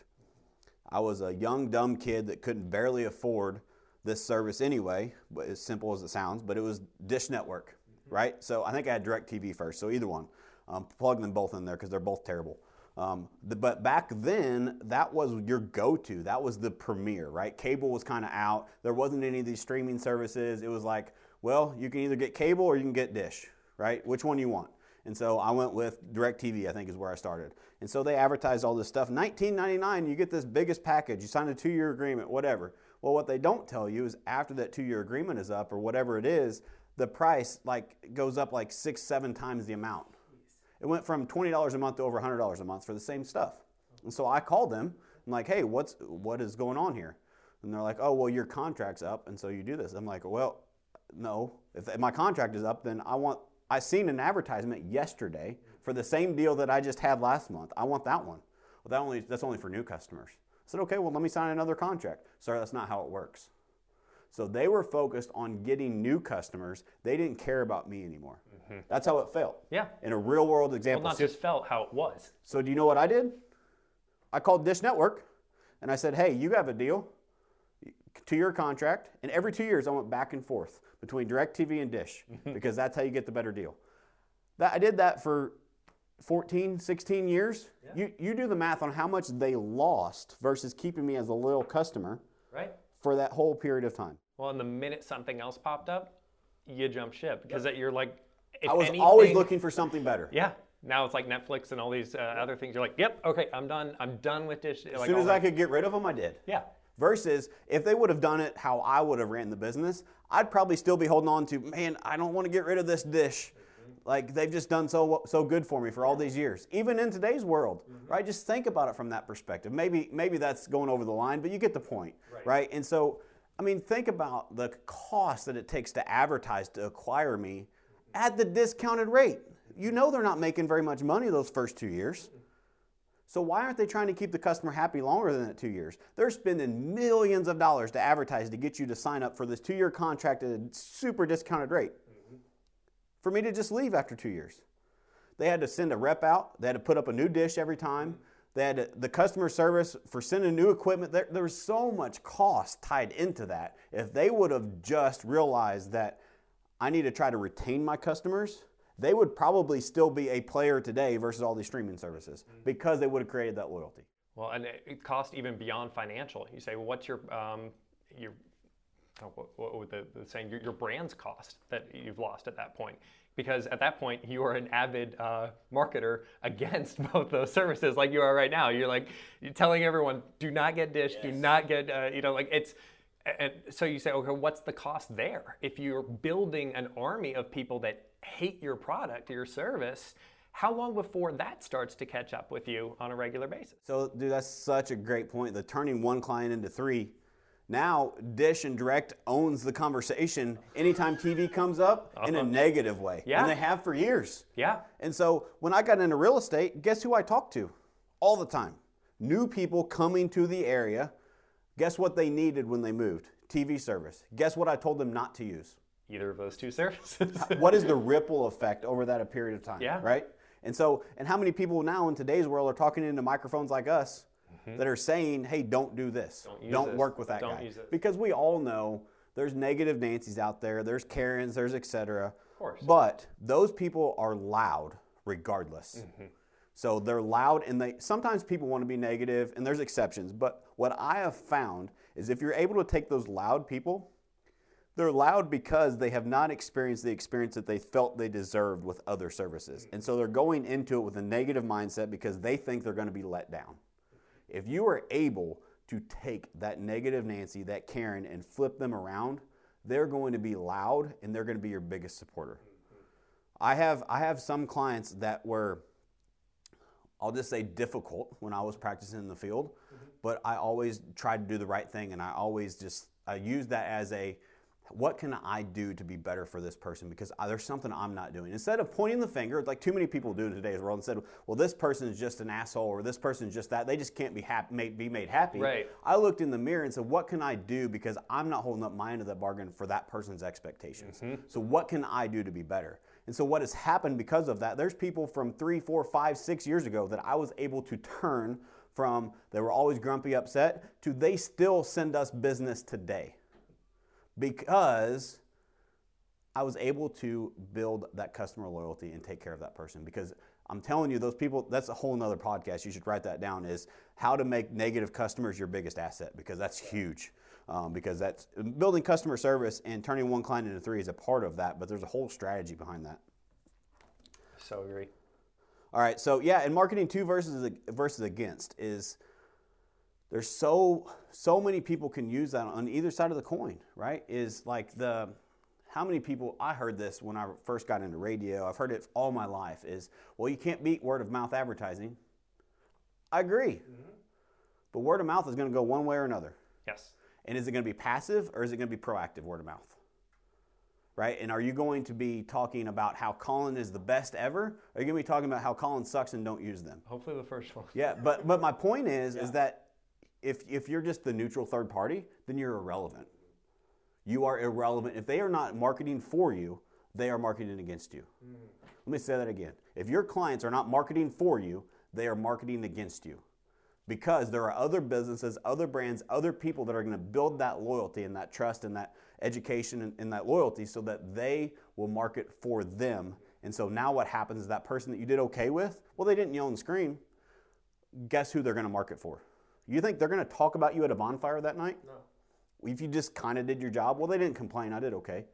Speaker 1: I was a young dumb kid that couldn't barely afford this service anyway, but as simple as it sounds. But it was Dish Network, right? So I think I had DirecTV first. So either one, um, plug them both in there because they're both terrible. Um, the, but back then, that was your go-to. That was the premiere, right? Cable was kind of out. There wasn't any of these streaming services. It was like, well, you can either get cable or you can get Dish, right? Which one you want? And so I went with DirecTV, I think is where I started. And so they advertised all this stuff. 19.99, you get this biggest package. You sign a two-year agreement, whatever. Well, what they don't tell you is after that two-year agreement is up or whatever it is, the price like goes up like six, seven times the amount. It went from $20 a month to over $100 a month for the same stuff. And so I called them. I'm like, hey, what's what is going on here? And they're like, oh, well, your contract's up, and so you do this. I'm like, well, no. If my contract is up, then I want. I seen an advertisement yesterday for the same deal that I just had last month. I want that one. Well, that only that's only for new customers. I said, okay, well, let me sign another contract. Sorry, that's not how it works. So they were focused on getting new customers. They didn't care about me anymore. Mm-hmm. That's how it felt.
Speaker 2: Yeah.
Speaker 1: In a real world example.
Speaker 2: Well, not just felt how it was.
Speaker 1: So do you know what I did? I called Dish Network and I said, hey, you have a deal, two year contract. And every two years I went back and forth between DirecTV and Dish mm-hmm. because that's how you get the better deal. That, I did that for 14, 16 years. Yeah. You, you do the math on how much they lost versus keeping me as a loyal customer.
Speaker 2: Right.
Speaker 1: For that whole period of time.
Speaker 2: Well, and the minute something else popped up, you jump ship because yep. you're like,
Speaker 1: I was anything, always looking for something better.
Speaker 2: Yeah. Now it's like Netflix and all these uh, other things. You're like, yep, okay, I'm done. I'm done with Dish.
Speaker 1: As
Speaker 2: like
Speaker 1: soon as I could get rid of them, I did.
Speaker 2: Yeah.
Speaker 1: Versus if they would have done it how I would have ran the business, I'd probably still be holding on to, man, I don't want to get rid of this dish. Like they've just done so so good for me for all these years. Even in today's world, mm-hmm. right? Just think about it from that perspective. Maybe maybe that's going over the line, but you get the point, right? right? And so, I mean, think about the cost that it takes to advertise to acquire me at the discounted rate. You know they're not making very much money those first two years. So why aren't they trying to keep the customer happy longer than that two years? They're spending millions of dollars to advertise to get you to sign up for this two-year contract at a super discounted rate for me to just leave after two years. They had to send a rep out, they had to put up a new dish every time. They had to, the customer service for sending new equipment. There, there was so much cost tied into that. If they would have just realized that I need to try to retain my customers, they would probably still be a player today versus all these streaming services mm-hmm. because they would have created that loyalty.
Speaker 2: Well, and it cost even beyond financial. You say, well, what's your um, your what, what would the, the saying your, your brand's cost that you've lost at that point? because at that point you are an avid uh, marketer against both those services like you are right now. You're like you're telling everyone do not get dish yes. do not get uh, you know like it's and so you say okay what's the cost there? If you're building an army of people that hate your product or your service how long before that starts to catch up with you on a regular basis?
Speaker 1: So dude that's such a great point. The turning one client into three now, Dish and Direct owns the conversation anytime TV comes up in a uh-huh. negative way.
Speaker 2: Yeah.
Speaker 1: And they have for years.
Speaker 2: Yeah.
Speaker 1: And so when I got into real estate, guess who I talked to? All the time. New people coming to the area. Guess what they needed when they moved? TV service. Guess what I told them not to use?
Speaker 2: Either of those two services.
Speaker 1: what is the ripple effect over that period of time?
Speaker 2: Yeah.
Speaker 1: Right? And so, and how many people now in today's world are talking into microphones like us mm-hmm. that are saying, hey, don't do this. Don't, don't work with that
Speaker 2: don't
Speaker 1: guy. Because we all know there's negative Nancy's out there, there's Karens, there's etc.
Speaker 2: Of course.
Speaker 1: But those people are loud regardless. Mm-hmm. So they're loud and they sometimes people want to be negative and there's exceptions, but what I have found is if you're able to take those loud people, they're loud because they have not experienced the experience that they felt they deserved with other services. And so they're going into it with a negative mindset because they think they're going to be let down. If you are able to take that negative Nancy, that Karen, and flip them around, they're going to be loud and they're going to be your biggest supporter. I have I have some clients that were I'll just say difficult when I was practicing in the field, mm-hmm. but I always tried to do the right thing and I always just I use that as a what can I do to be better for this person? Because there's something I'm not doing. Instead of pointing the finger, like too many people do in today's world, and said, "Well, this person is just an asshole," or "This person is just that," they just can't be happy, be made happy.
Speaker 2: Right.
Speaker 1: I looked in the mirror and said, "What can I do?" Because I'm not holding up my end of the bargain for that person's expectations. Mm-hmm. So what can I do to be better? And so what has happened because of that? There's people from three, four, five, six years ago that I was able to turn from they were always grumpy, upset to they still send us business today because I was able to build that customer loyalty and take care of that person because I'm telling you, those people, that's a whole nother podcast. You should write that down is how to make negative customers your biggest asset because that's huge. Um, because that's building customer service and turning one client into three is a part of that, but there's a whole strategy behind that.
Speaker 2: So agree.
Speaker 1: All right, so yeah, and marketing to versus versus against is there's so so many people can use that on either side of the coin, right? Is like the how many people I heard this when I first got into radio. I've heard it all my life. Is well, you can't beat word of mouth advertising. I agree, mm-hmm. but word of mouth is going to go one way or another.
Speaker 2: Yes.
Speaker 1: And is it going to be passive or is it going to be proactive word of mouth? Right? And are you going to be talking about how Colin is the best ever? If if you're just the neutral third party, then you're irrelevant. You are irrelevant. If they are not marketing for you, they are marketing against you. Mm. Let me say that again. If your clients are not marketing for you, they are marketing against you. Because there are other businesses, other brands, other people that are going to build that loyalty and that trust and that education and, and that loyalty so that they will market for them. And so now what happens is that person that you did okay with, well, they didn't yell and scream. Guess who they're going to market for? You think they're going to talk about you at a bonfire that night?
Speaker 2: No.
Speaker 1: If you just kind of did your job, well, they didn't complain. I did okay.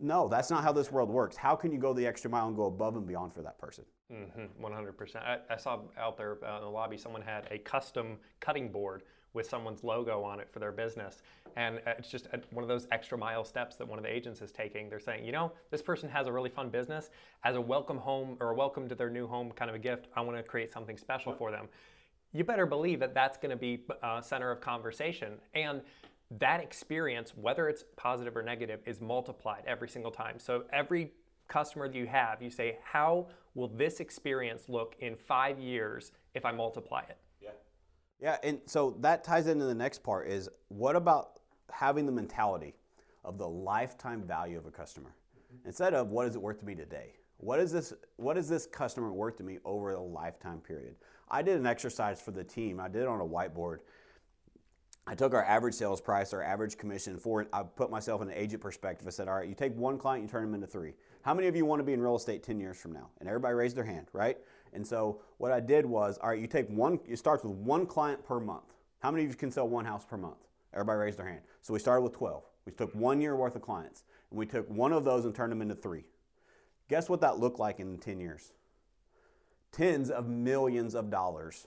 Speaker 1: No, that's not how this world works. How can you go the extra mile and go above and beyond for that person?
Speaker 2: Mm-hmm, 100%. I, I, saw out there uh, in the lobby someone had a custom cutting board with someone's logo on it for their business. And uh, it's just a, one of those extra mile steps that one of the agents is taking. They're saying, you know, this person has a really fun business. As a welcome home or a welcome to their new home kind of a gift, I want to create something special for them. You better believe that that's going to be uh, center of conversation. And that experience, whether it's positive or negative, is multiplied every single time. So every customer that you have, you say, how will this experience look in five years if I multiply it?
Speaker 1: Yeah. Yeah, and so that ties into the next part is what about having the mentality of the lifetime value of a customer mm-hmm. instead of what is it worth to me today? What is this what is this customer worth to me over a lifetime period? I did an exercise for the team. I did it on a whiteboard I took our average sales price, our average commission for. I put myself in an agent perspective. I said, all right, you take one client, you turn them into three. How many of you want to be in real estate 10 years from now? And everybody raised their hand, right? And so what I did was, all right, you take one, it starts with one client per month. How many of you can sell one house per month? Everybody raised their hand. So we started with 12. We took one year worth of clients, and we took one of those and turned them into three. Guess what that looked like in 10 years? Tens of millions of dollars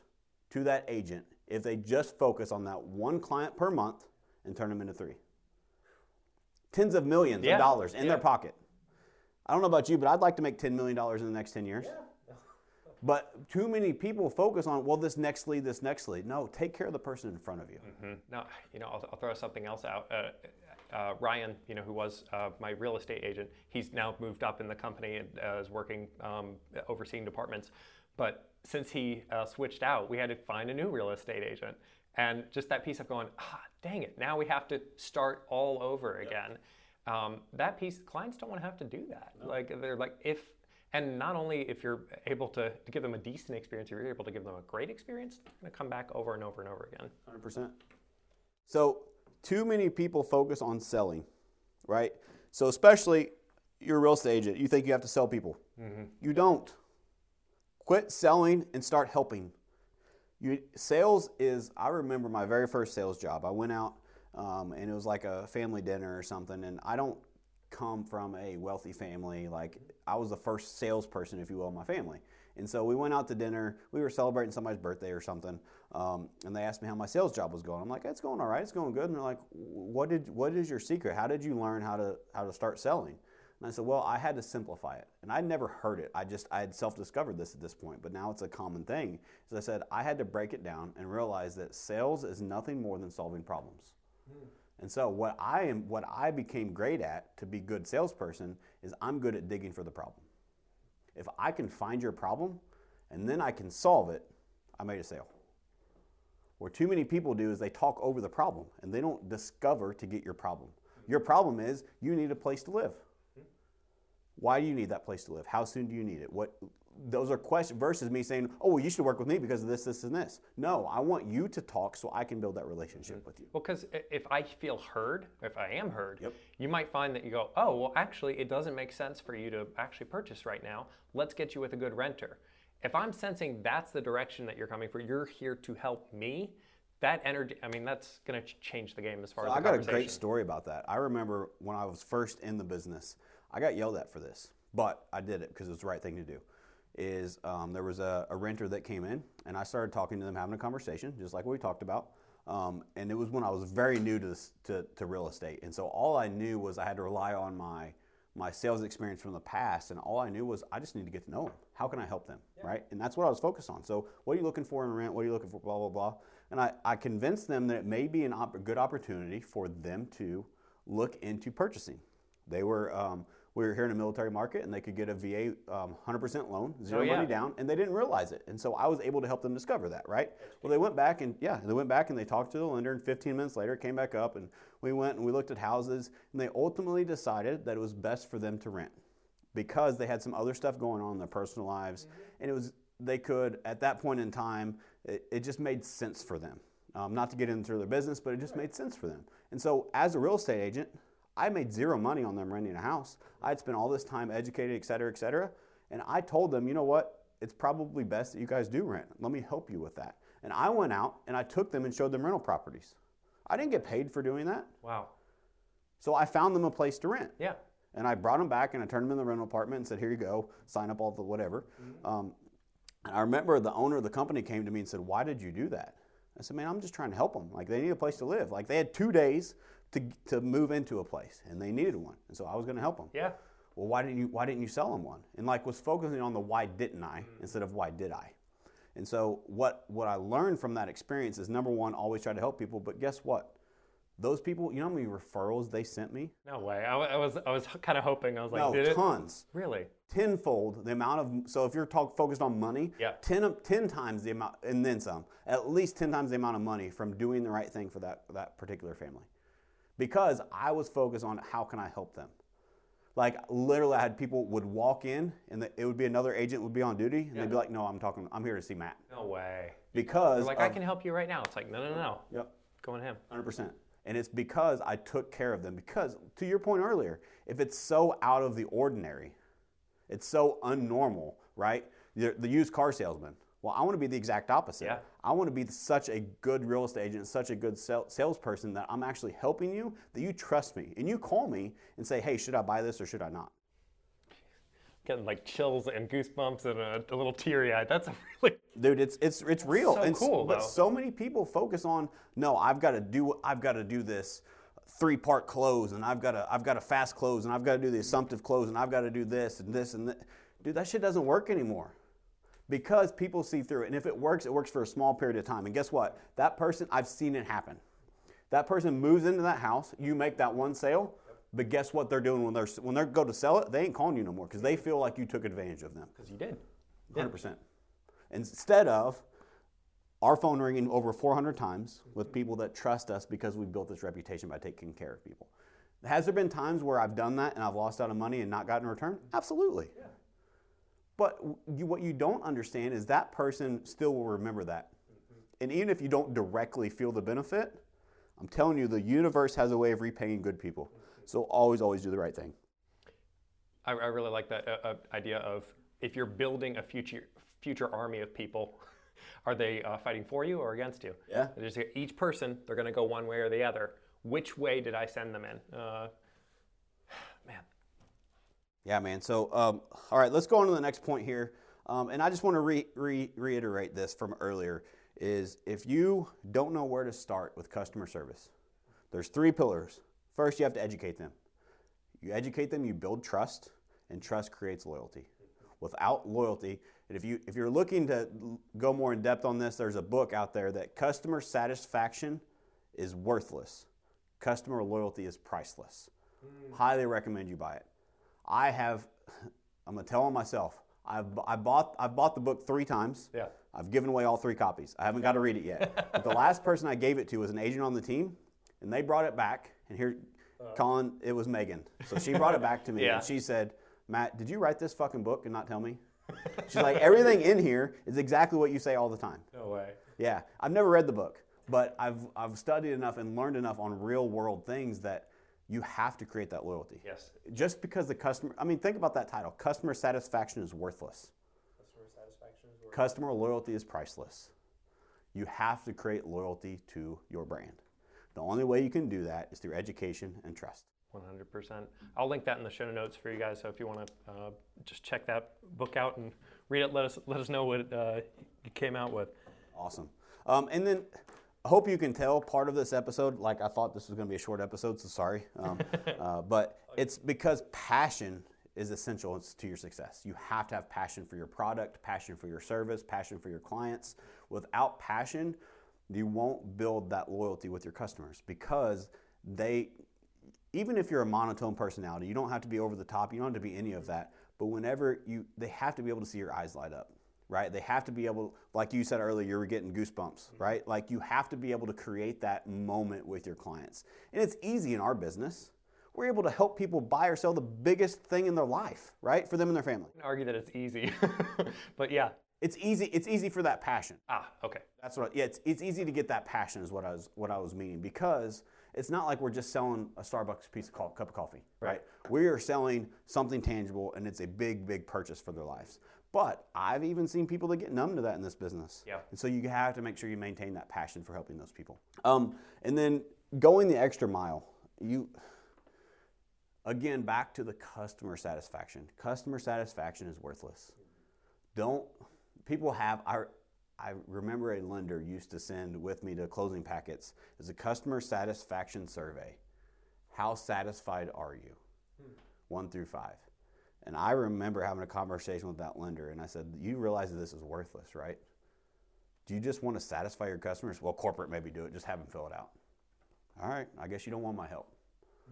Speaker 1: to that agent if they just focus on that one client per month and turn them into three. Tens of millions yeah. of dollars in yeah. their pocket. I don't know about you, but I'd like to make $10 million in the next 10 years. Yeah. but too many people focus on, well, this next lead, this next lead. No, take care of the person in front of you.
Speaker 2: Mm-hmm. Now, you know, I'll, I'll, throw something else out. Uh, uh, Ryan, you know, who was uh, my real estate agent, he's now moved up in the company and uh, is working um, overseeing departments. But since he uh, switched out, we had to find a new real estate agent. And just that piece of going, ah, dang it, now we have to start all over again. Yep. Um, that piece, clients don't want to have to do that. No. Like they're like, if, and not only if you're able to, to give them a decent experience, if you're able to give them a great experience, they're going to come back over and over and over again.
Speaker 1: 100%. So, too many people focus on selling, right? So, especially you're a real estate agent, you think you have to sell people. Mm-hmm. You don't. Quit selling and start helping. You, sales is, I remember my very first sales job. I went out um, and it was like a family dinner or something, and I don't come from a wealthy family. Like, I was the first salesperson, if you will, in my family. And so we went out to dinner. We were celebrating somebody's birthday or something, um, and they asked me how my sales job was going. I'm like, "It's going all right. It's going good." And they're like, "What did? What is your secret? How did you learn how to how to start selling?" And I said, well, I had to simplify it. And I'd never heard it. I just, I had self-discovered this at this point, but now it's a common thing. As I said, I had to break it down and realize that sales is nothing more than solving problems. Hmm. And so what I am what I became great at to be good salesperson is I'm good at digging for the problem. If I can find your problem and then I can solve it, I made a sale. What too many people do is they talk over the problem and they don't discover to get your problem. Your problem is you need a place to live. Hmm. Why do you need that place to live? How soon do you need it? What those are questions versus me saying, "Oh, well, you should work with me because of this, this, and this." No, I want you to talk so I can build that relationship with you.
Speaker 2: Well, because if I feel heard, if I am heard,
Speaker 1: Yep.
Speaker 2: you might find that you go, "Oh, well, actually, it doesn't make sense for you to actually purchase right now. Let's get you with a good renter." If I'm sensing that's the direction that you're coming for, you're here to help me. That energy, I mean, that's going to change the game as far
Speaker 1: So
Speaker 2: as
Speaker 1: I got a great story about that. I remember when I was first in the business, I got yelled at for this, but I did it because it was the right thing to do. Is um, there was a, a renter that came in, and I started talking to them, having a conversation, just like we talked about. Um, and it was when I was very new to, this, to to real estate, and so all I knew was I had to rely on my my sales experience from the past, and all I knew was I just need to get to know them. How can I help them, right? And that's what I was focused on. So, what are you looking for in rent? What are you looking for? Blah blah blah. And I, I convinced them that it may be an op- a good opportunity for them to look into purchasing. They were um, we were here in a military market, and they could get a VA um, 100% loan, zero
Speaker 2: Oh, yeah.
Speaker 1: money down, and they didn't realize it. And so I was able to help them discover that, right? Well, they went back and yeah, they went back and they talked to the lender, and 15 minutes later, it came back up, and we went and we looked at houses, and they ultimately decided that it was best for them to rent because they had some other stuff going on in their personal lives, and it was they could at that point in time, it, it just made sense for them. Um, not to get into their business, but it just made sense for them. And so, as a real estate agent, I made zero money on them renting a house. I'd spent all this time educated, et cetera, et cetera. And I told them, you know what? It's probably best that you guys do rent. Let me help you with that. And I went out and I took them and showed them rental properties. I didn't get paid for doing that.
Speaker 2: Wow.
Speaker 1: So I found them a place to rent.
Speaker 2: Yeah.
Speaker 1: And I brought them back and I turned them in the rental apartment and said, here you go, sign up all the whatever. Um, and I remember the owner of the company came to me and said, why did you do that? I said, man, I'm just trying to help them. Like they need a place to live. Like they had two days to, to move into a place and they needed one. And so I was going to help them.
Speaker 2: Yeah.
Speaker 1: Well, why didn't you, why didn't you sell them one? And like was focusing on the why didn't I mm. instead of why did I? And so what, what I learned from that experience is number one, always try to help people. But guess what? Those people, you know how many referrals they sent me?
Speaker 2: No way. I, I was I was kind of hoping. I was like,
Speaker 1: no,
Speaker 2: did it?
Speaker 1: tons.
Speaker 2: Really?
Speaker 1: tenfold the amount of so if you're talk, focused on money
Speaker 2: Yeah.
Speaker 1: 10, of- 10 times the amount and then some at least 10 times the amount of money from doing the right thing for that, that particular family because i was focused on how can i help them like literally i had people would walk in and the, it would be another agent would be on duty and they'd be like no i'm talking i'm here to see matt
Speaker 2: No way.
Speaker 1: because
Speaker 2: They're like, I can help you right now. It's like, no, no, no.
Speaker 1: yep
Speaker 2: Go on him.
Speaker 1: 100%. And it's because I took care of them. Because, to your point earlier, if it's so out of the ordinary, it's so unnormal, right? The, the used car salesman. Well, I want to be the exact opposite.
Speaker 2: Yeah.
Speaker 1: I want to be such a good real estate agent, such a good sal- salesperson that I'm actually helping you, that you trust me. And you call me and say, hey, should I buy this or should I not?
Speaker 2: Getting like chills and goosebumps and a, a little teary eyed. That's a really
Speaker 1: Dude, it's it's it's real.
Speaker 2: so
Speaker 1: and
Speaker 2: cool,
Speaker 1: but
Speaker 2: though.
Speaker 1: so many people focus on no, I've got to do I've got to do this three part close and I've got to I've got to fast close and I've got to do the assumptive close and I've got to do this and this and that. Dude, that shit doesn't work anymore. Because people see through it. And if it works, it works for a small period of time. And guess what? That person, I've seen it happen. That person moves into that house, you make that one sale, but guess what they're doing when they're when they go to sell it? They ain't calling you no more because they feel like you took advantage of them.
Speaker 2: because you did.
Speaker 1: Hundred percent. Instead of our phone ringing over 400 times with people that trust us because we've built this reputation by taking care of people. Has there been times where I've done that and I've lost out on money and not gotten a return? Absolutely. But you, what you don't understand is that person still will remember that. And even if you don't directly feel the benefit, I'm telling you, the universe has a way of repaying good people. So always, always do the right thing.
Speaker 2: I, I really like that uh, uh, idea of if you're building a future future army of people, are they uh, fighting for you or against you?
Speaker 1: Yeah.
Speaker 2: There's each person, they're going to go one way or the other. Which way did I send them in? Uh, man,
Speaker 1: Yeah, man. So, um, all right, let's go on to the next point here. Um, and I just want to re- re- reiterate this from earlier: is if you don't know where to start with customer service, there's three pillars. First, you have to educate them. You educate them, you build trust, and trust creates loyalty. Without loyalty, and if you if you're looking to go more in depth on this, there's a book out there that customer satisfaction is worthless. Customer loyalty is priceless. Highly recommend you buy it. I have, I'm gonna tell on myself. I've I bought I've bought the book three times.
Speaker 2: Yeah.
Speaker 1: I've given away all three copies. I haven't got to read it yet. but the last person I gave it to was an agent on the team, and they brought it back. And here, uh. Colin, it was Megan. So she brought it back to me,
Speaker 2: Yeah.
Speaker 1: and she said, "Matt, did you write this fucking book and not tell me?" She's like, "Everything in here is exactly what you say all the time."
Speaker 2: No way.
Speaker 1: Yeah, I've never read the book, but I've I've studied enough and learned enough on real world things that you have to create that loyalty.
Speaker 2: Yes.
Speaker 1: Just because the customer, I mean, think about that title. Customer satisfaction is worthless.
Speaker 3: Customer satisfaction is worth
Speaker 1: Customer loyalty is priceless. You have to create loyalty to your brand. The only way you can do that is through education and trust.
Speaker 2: 100%. I'll link that in the show notes for you guys. So if you want to uh, just check that book out and read it, let us let us know what uh, you came out with.
Speaker 1: Awesome. Um, and then I hope you can tell part of this episode, like I thought this was going to be a short episode, so sorry. Um, uh, but it's because passion is essential to your success. You have to have passion for your product, passion for your service, passion for your clients. Without passion, you won't build that loyalty with your customers because they, even if you're a monotone personality, you don't have to be over the top, you don't have to be any of that. But whenever you, they have to be able to see your eyes light up right? They have to be able, like you said earlier, you were getting goosebumps, right? Like you have to be able to create that moment with your clients. And it's easy in our business. We're able to help people buy or sell the biggest thing in their life, right? For them and their family.
Speaker 2: I argue that it's easy, but yeah.
Speaker 1: It's easy, it's easy for that passion.
Speaker 2: Ah, okay.
Speaker 1: That's what, yeah, it's, it's easy to get that passion is what I was, what I was meaning because it's not like we're just selling a Starbucks piece of co- cup of coffee, right? We are selling something tangible and it's a big, big purchase for their lives. But I've even seen people that get numb to that in this business.
Speaker 2: Yeah.
Speaker 1: And so you have to make sure you maintain that passion for helping those people. Um, and then going the extra mile, you, again, back to the customer satisfaction. Customer satisfaction is worthless. Don't, people have, I, I remember a lender used to send with me to closing packets is a customer satisfaction survey. How satisfied are you? One through five. And I remember having a conversation with that lender, and I said, You realize that this is worthless, right? Do you just want to satisfy your customers? Well, corporate maybe do it, just have them fill it out. All right, I guess you don't want my help.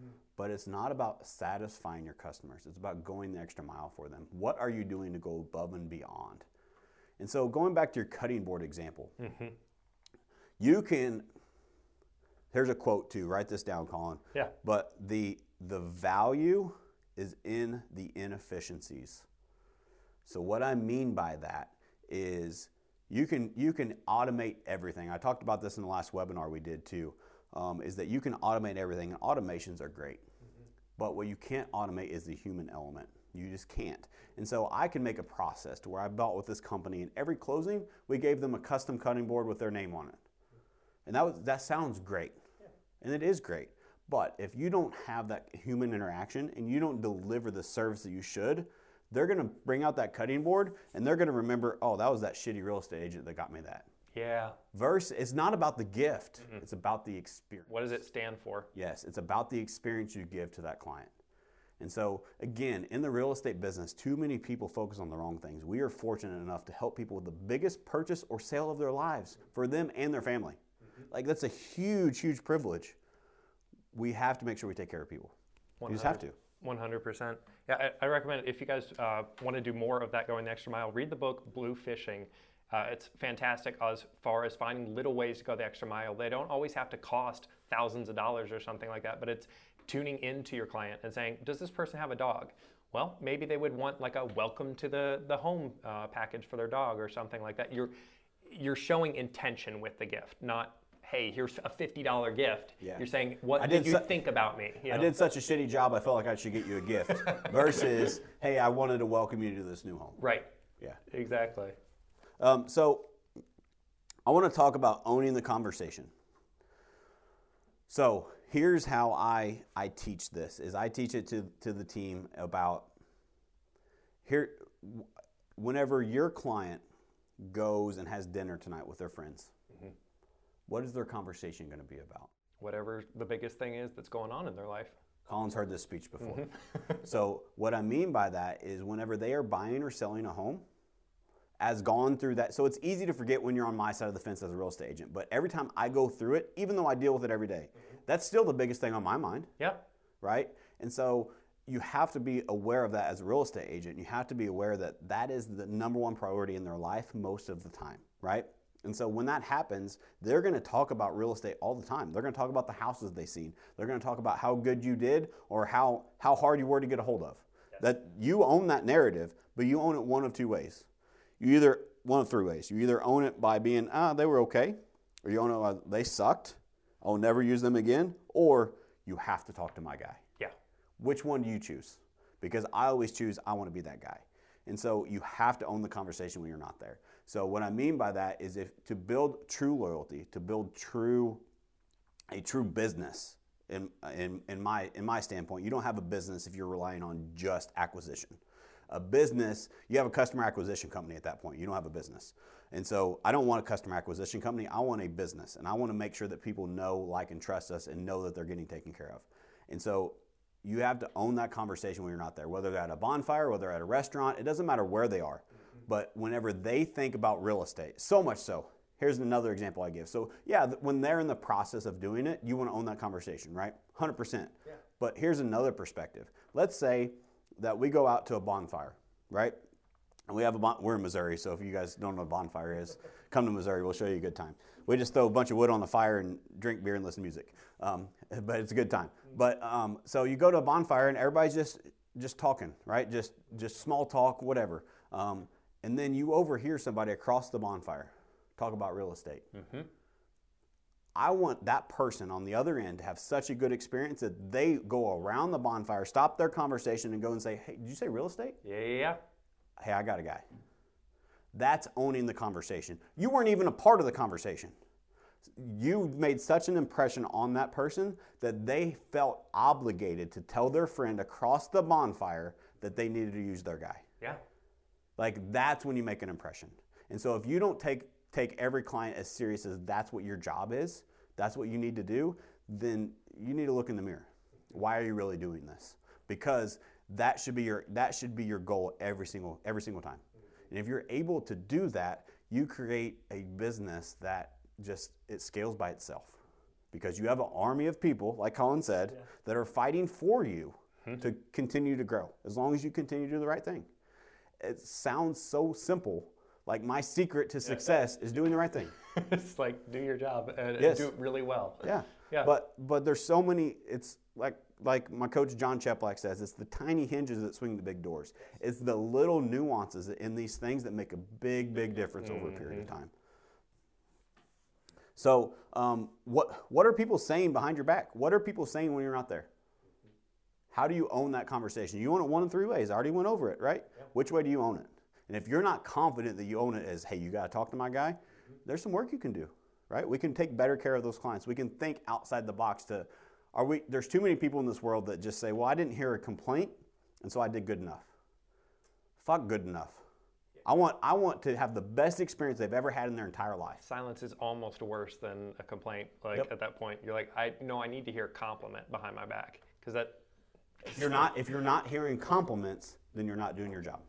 Speaker 1: Hmm. But it's not about satisfying your customers, it's about going the extra mile for them. What are you doing to go above and beyond? And so, going back to your cutting board example, mm-hmm. you can. Here's a quote too. Write this down, Colin.
Speaker 2: Yeah.
Speaker 1: But the the value is in the inefficiencies. So what I mean by that is you can you can automate everything. I talked about this in the last webinar we did too. Um, is that you can automate everything, and automations are great. But what you can't automate is the human element. You just can't. And so I can make a process to where I bought with this company, and every closing we gave them a custom cutting board with their name on it. And that was, that sounds great, and it is great. But if you don't have that human interaction and you don't deliver the service that you should, they're going to bring out that cutting board and they're going to remember, oh, that was that shitty real estate agent that got me that.
Speaker 2: Yeah.
Speaker 1: Verse, it's not about the gift; it's about the experience.
Speaker 2: What does it stand for?
Speaker 1: Yes, it's about the experience you give to that client. And so, again, in the real estate business, too many people focus on the wrong things. We are fortunate enough to help people with the biggest purchase or sale of their lives for them and their family. Mm-hmm. Like, that's a huge, huge privilege. We have to make sure we take care of people. You just have to.
Speaker 2: 100%. Yeah, I, I recommend if you guys uh, want to do more of that going the extra mile, read the book Bluefishing. Uh, it's fantastic as far as finding little ways to go the extra mile. They don't always have to cost thousands of dollars or something like that, but it's tuning into your client and saying, does this person have a dog? Well, maybe they would want like a welcome to the, the home uh, package for their dog or something like that. You're, you're showing intention with the gift, not, hey, here's a $50 gift.
Speaker 1: Yeah.
Speaker 2: You're saying, what
Speaker 1: I
Speaker 2: did,
Speaker 1: did
Speaker 2: you
Speaker 1: su-
Speaker 2: think about me? You
Speaker 1: I did such a shitty job, I felt like I should get you a gift. Versus, hey, I wanted to welcome you to this new home.
Speaker 2: Right.
Speaker 1: Yeah.
Speaker 2: Exactly.
Speaker 1: Um, so I want to talk about owning the conversation. So here's how I, I teach this is I teach it to, to the team about here whenever your client goes and has dinner tonight with their friends, what is their conversation going to be about?
Speaker 2: Whatever the biggest thing is that's going on in their life.
Speaker 1: Colin's heard this speech before. Mm-hmm. so, what I mean by that is whenever they are buying or selling a home, has gone through that. So it's easy to forget when you're on my side of the fence as a real estate agent. But every time I go through it, even though I deal with it every day, mm-hmm. that's still the biggest thing on my mind,
Speaker 2: Yeah.
Speaker 1: right? And so you have to be aware of that as a real estate agent. You have to be aware that that is the number one priority in their life most of the time, right? And so when that happens, they're going to talk about real estate all the time. They're going to talk about the houses they've seen. They're going to talk about how good you did or how how hard you were to get a hold of. That you own that narrative, but you own it one of two ways. You either one of three ways. You either own it by being ah they were okay, or you own it by they sucked. I'll never use them again, or you have to talk to my guy.
Speaker 2: Yeah.
Speaker 1: Which one do you choose? Because I always choose I want to be that guy. And so you have to own the conversation when you're not there. So what I mean by that is if to build true loyalty, to build true a true business in, in, in my in my standpoint, you don't have a business if you're relying on just acquisition. A business, you have a customer acquisition company at that point. You don't have a business. And so I don't want a customer acquisition company. I want a business. And I want to make sure that people know, like, and trust us and know that they're getting taken care of. And so you have to own that conversation when you're not there, whether they're at a bonfire, whether they're at a restaurant, it doesn't matter where they are. But whenever they think about real estate, so much so, here's another example I give. So, yeah, when they're in the process of doing it, you want to own that conversation, right? 100%. Yeah. But here's another perspective. Let's say that we go out to a bonfire, right? And we have a bon- we're in Missouri, so if you guys don't know what a bonfire is, come to Missouri. We'll show you a good time. We just throw a bunch of wood on the fire and drink beer and listen to music, um, but it's a good time. But um, so you go to a bonfire and everybody's just just talking, right? Just just small talk, whatever. Um, and then you overhear somebody across the bonfire talk about real estate. Mm-hmm. I want that person on the other end to have such a good experience that they go around the bonfire, stop their conversation, and go and say, "Hey, did you say real estate?"
Speaker 2: Yeah. Yeah. yeah.
Speaker 1: hey, I got a guy. That's owning the conversation. You weren't even a part of the conversation. You made such an impression on that person that they felt obligated to tell their friend across the bonfire that they needed to use their guy.
Speaker 2: Yeah.
Speaker 1: Like that's when you make an impression. And so if you don't take take every client as serious as that's what your job is, that's what you need to do, then you need to look in the mirror. Why are you really doing this? Because that should be your that should be your goal every single every single time. And if you're able to do that, you create a business that just it scales by itself. Because you have an army of people, like Colin said, that are fighting for you hmm. to continue to grow as long as you continue to do the right thing it sounds so simple. Like my secret to success is doing the right thing.
Speaker 2: it's like do your job and,
Speaker 1: Yes.
Speaker 2: do it really well.
Speaker 1: Yeah.
Speaker 2: Yeah.
Speaker 1: But but there's so many. It's like like my coach John Cheplak says. It's the tiny hinges that swing the big doors. It's the little nuances in these things that make a big big difference over a period of time. So um, what what are people saying behind your back? What are people saying when you're not there? How do you own that conversation? You own it one of three ways. I already went over it, right? Which way do you own it? And if you're not confident that you own it as, hey, you got to talk to my guy, there's some work you can do, right? We can take better care of those clients. We can think outside the box to, are we, there's too many people in this world that just say, well, I didn't hear a complaint, and so I did good enough. Fuck good enough. I want, I want to have the best experience they've ever had in their entire life.
Speaker 2: Silence is almost worse than a complaint. Like
Speaker 1: Yep.
Speaker 2: at that point, you're like, I no, I need to hear a compliment behind my back because that
Speaker 1: you're not if you're not hearing compliments, then you're not doing your job.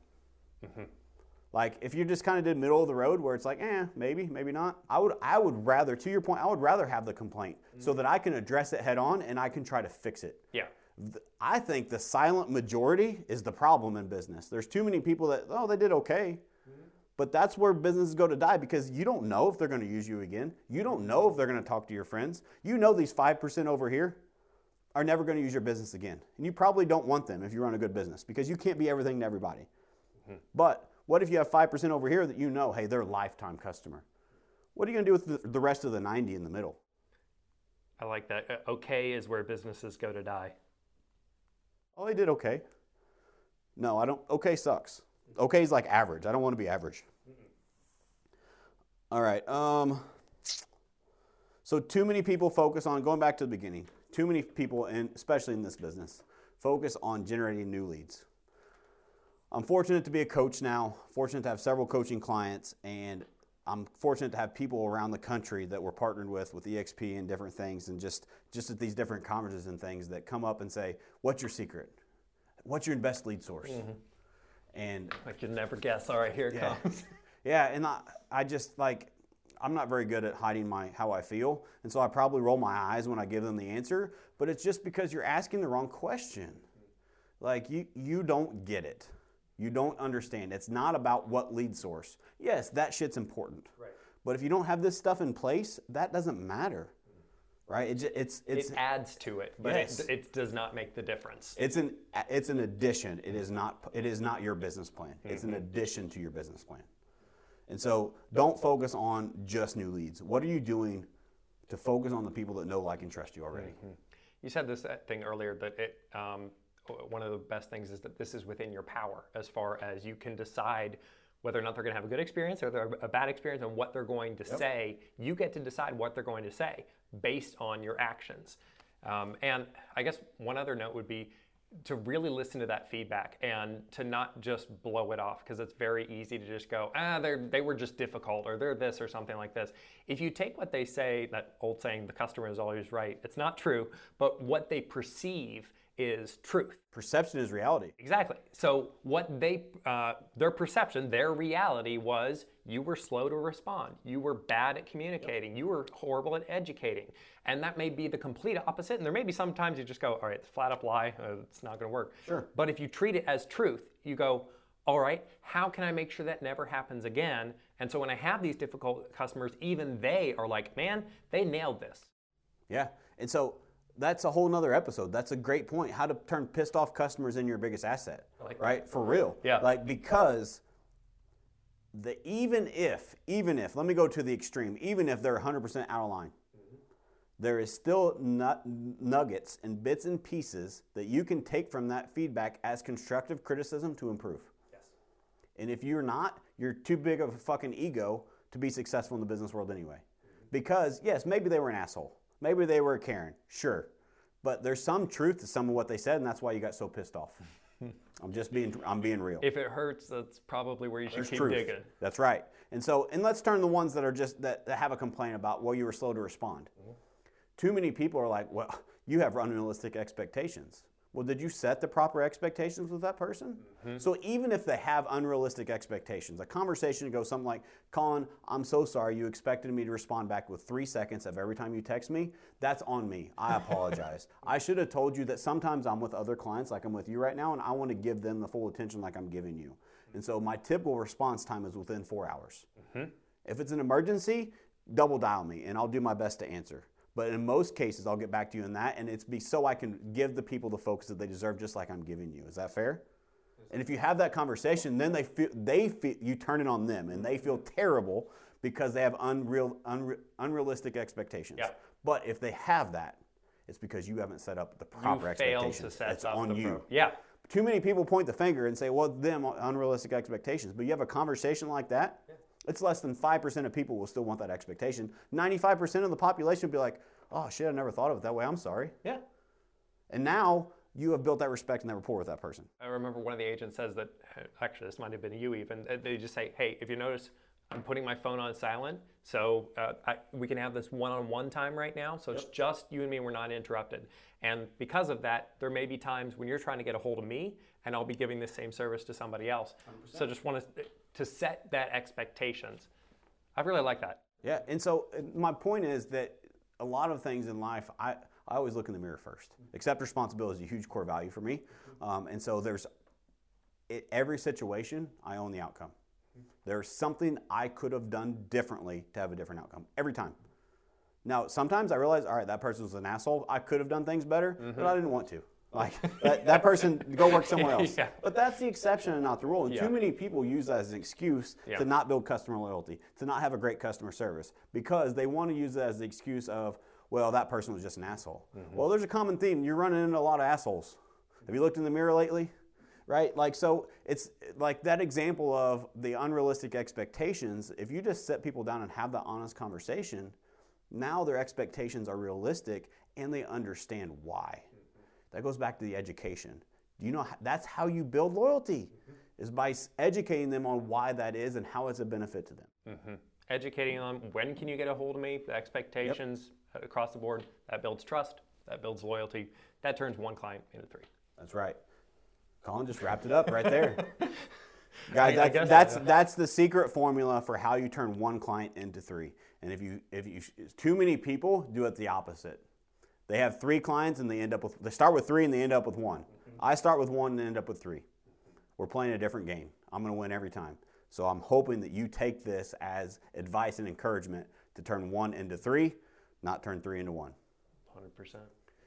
Speaker 1: Like if you just kind of did middle of the road where it's like, eh, maybe, maybe not. I would I would rather, to your point, I would rather have the complaint so that I can address it head on and I can try to fix it.
Speaker 2: yeah.
Speaker 1: I think the silent majority is the problem in business. There's too many people that oh they did okay. But that's where businesses go to die because you don't know if they're going to use you again. You don't know if they're going to talk to your friends. You know these 5% over here are never going to use your business again. And you probably don't want them if you run a good business because you can't be everything to everybody. But what if you have 5% over here that you know, hey, they're a lifetime customer? What are you going to do with the, the rest of the 90 in the middle?
Speaker 2: I like that. Uh, Okay is where businesses go to die.
Speaker 1: Oh, they did okay. No, I don't. Okay sucks. Okay is like average. I don't want to be average. All right. Um, so too many people focus on going back to the beginning. Too many people, and especially in this business, focus on generating new leads. I'm fortunate to be a coach now. Fortunate to have several coaching clients, and I'm fortunate to have people around the country that we're partnered with with EXP and different things, and just just at these different conferences and things that come up and say, "What's your secret? What's your best lead source?" Mm-hmm. And
Speaker 2: I can never guess. All right, here it
Speaker 1: yeah,
Speaker 2: comes.
Speaker 1: Yeah, and I, I just like I'm not very good at hiding my how I feel, and so I probably roll my eyes when I give them the answer. But it's just because you're asking the wrong question. Like you, you don't get it. You don't understand. It's not about what lead source. Yes, that shit's important.
Speaker 3: Right.
Speaker 1: But if you don't have this stuff in place, that doesn't matter, right? It, it's it's
Speaker 2: it adds to it, but
Speaker 1: Yes.
Speaker 2: it, it does not make the difference.
Speaker 1: it's an it's an addition. It is not it is not your business plan. It's an mm-hmm. addition to your business plan. And so don't focus on just new leads. What are you doing to focus on the people that know, like, and trust you already?
Speaker 2: You said this uh, thing earlier that it, um, one of the best things is that this is within your power as far as you can decide whether or not they're going to have a good experience or they're a bad experience and what they're going to say. You get to decide what they're going to say based on your actions. Um, and I guess one other note would be to really listen to that feedback and to not just blow it off because it's very easy to just go ah they were just difficult or they're this or something like this. If you take what they say that old saying the customer is always right it's not true but what they perceive is truth
Speaker 1: Perception is reality.
Speaker 2: Exactly. So what they, uh, their perception, their reality was you were slow to respond. You were bad at communicating. You were horrible at educating. And that may be the complete opposite. And there may be sometimes you just go, all right, flat up lie. Uh, it's not going to work.
Speaker 1: Sure.
Speaker 2: But if you treat it as truth, you go, all right, how can I make sure that never happens again? And so when I have these difficult customers, even they are like, man, they nailed this.
Speaker 1: Yeah. And so that's a whole nother episode. That's a great point. How to turn pissed off customers into your biggest asset.
Speaker 2: like
Speaker 1: right? For real.
Speaker 2: Yeah.
Speaker 1: Like because the even if, even if, let me go to the extreme, even if they're 100% out of line, mm-hmm. there is still nut, nuggets and bits and pieces that you can take from that feedback as constructive criticism to improve.
Speaker 3: Yes.
Speaker 1: And if you're not, you're too big of a fucking ego to be successful in the business world anyway. Mm-hmm. Because, yes, maybe they were an asshole. Maybe they were a Karen. Sure. But there's some truth to some of what they said, and that's why you got so pissed off. I'm just being, I'm being real.
Speaker 2: If it hurts, that's probably where you should
Speaker 1: There's
Speaker 2: keep
Speaker 1: truth.
Speaker 2: digging.
Speaker 1: That's right. And so, and let's turn the ones that are just that, that have a complaint about well, you were slow to respond. Mm-hmm. Too many people are like, well, you have unrealistic expectations. Well, did you set the proper expectations with that person? Mm-hmm. So even if they have unrealistic expectations, a conversation goes something like, Colin, I'm so sorry you expected me to respond back with three seconds of every time you text me. That's on me. I apologize. I should have told you that sometimes I'm with other clients like I'm with you right now, and I want to give them the full attention like I'm giving you. And so my typical response time is within four hours. Mm-hmm. If it's an emergency, double dial me and I'll do my best to answer. But in most cases, I'll get back to you in that, and it's be so I can give the people the focus that they deserve, just like I'm giving you. Is that fair? And if you have that conversation, then they feel they feel you turn it on them, and they feel terrible because they have unreal, unre, unrealistic expectations. But if they have that, it's because you haven't set up the proper
Speaker 2: you failed
Speaker 1: expectations.
Speaker 2: to set
Speaker 1: it's
Speaker 2: up
Speaker 1: on
Speaker 2: the
Speaker 1: you.
Speaker 2: pro- yeah.
Speaker 1: Too many people point the finger and say, well, them unrealistic expectations. But you have a conversation like that, it's less than 5% of people will still want that expectation. 95% of the population will be like, oh, shit, I never thought of it that way. I'm sorry.
Speaker 2: Yeah.
Speaker 1: And now you have built that respect and that rapport with that person.
Speaker 2: I remember one of the agents says that, actually, this might have been you even, uh, they just say, hey, if you notice, I'm putting my phone on silent, so uh, I, we can have this one on one time right now. So it's just you and me, we're not interrupted. And because of that, there may be times when you're trying to get a hold of me, and I'll be giving the same service to somebody else. So just want to, to set that expectations. I really like that.
Speaker 1: Yeah. And so uh, my point is that a lot of things in life, I, I always look in the mirror first. Accept responsibility is a huge core value for me. Um, and so there's, in every situation, I own the outcome. There's something I could have done differently to have a different outcome every time. Now, sometimes I realize, all right, that person was an asshole. I could have done things better, but I didn't want to. Like that, that person, go work somewhere else.
Speaker 2: Yeah.
Speaker 1: But that's the exception and not the rule. And
Speaker 2: Yeah.
Speaker 1: too many people use that as an excuse
Speaker 2: Yeah.
Speaker 1: to not build customer loyalty, to not have a great customer service, because they want to use it as the excuse of, well, that person was just an asshole. Mm-hmm. Well, there's a common theme. You're running into a lot of assholes. Have you looked in the mirror lately? Right? Like, so it's like that example of the unrealistic expectations. If you just set people down and have that honest conversation, now their expectations are realistic and they understand why. That goes back to the education. Do you know h- that's how you build loyalty? Is by educating them on why that is and how it's a benefit to them.
Speaker 2: hmm Educating them, when can you get a hold of me? The expectations uh, across the board. That builds trust. That builds loyalty. That turns one client into three.
Speaker 1: That's right. Colin just wrapped it up right there. Guys,
Speaker 2: I-
Speaker 1: that's that's,
Speaker 2: so.
Speaker 1: that's the secret formula for how you turn one client into three. And if you if you too many people do it the opposite. They have three clients and they end up with they start with three and they end up with one. I start with one and end up with three. We're playing a different game. I'm going to win every time. So I'm hoping that you take this as advice and encouragement to turn one into three, not turn three into one.
Speaker 2: 100%.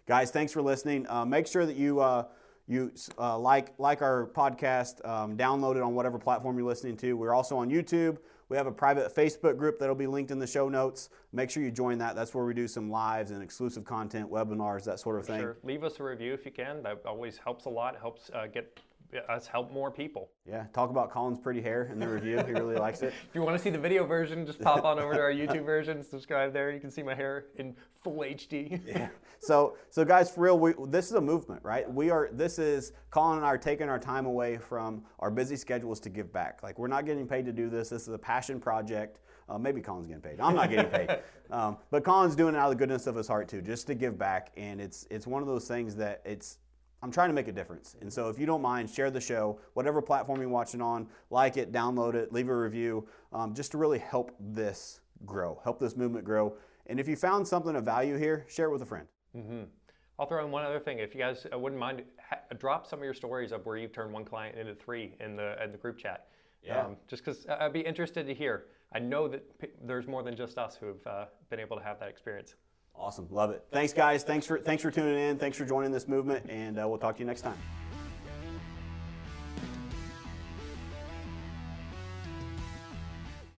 Speaker 1: Guys, thanks for listening. Uh, make sure that you uh, you uh, like like our podcast, um, download it on whatever platform you're listening to. We're also on YouTube. We have a private Facebook group that'll be linked in the show notes. Make sure you join that. That's where we do some lives and exclusive content, webinars, that sort of thing.
Speaker 2: Sure. Leave us a review if you can. That always helps a lot. Helps uh, get us help more people.
Speaker 1: Yeah, talk about Colin's pretty hair in the review. He really likes it.
Speaker 2: If you want to see the video version, just pop on over to our YouTube version. Subscribe there. You can see my hair in full HD.
Speaker 1: Yeah. So, so guys, for real, we, this is a movement, right? We are. This is Colin and I are taking our time away from our busy schedules to give back. Like we're not getting paid to do this. This is a passion project. Uh, maybe Colin's getting paid. I'm not getting paid, um, but Colin's doing it out of the goodness of his heart too, just to give back. And it's it's one of those things that it's. I'm trying to make a difference. And so if you don't mind, share the show, whatever platform you're watching on, like it, download it, leave a review, um, just to really help this grow, help this movement grow. And if you found something of value here, share it with a friend.
Speaker 2: Mm-hmm. I'll throw in one other thing. If you guys uh, wouldn't mind, ha- drop some of your stories of where you've turned one client into three in the in the group chat.
Speaker 1: Yeah.
Speaker 2: Um, just because I'd be interested to hear. I know that p- there's more than just us who have uh, been able to have that experience.
Speaker 1: Awesome, love it. Thanks, guys. Thanks for thanks for tuning in. Thanks for joining this movement, and uh, we'll talk to you next time.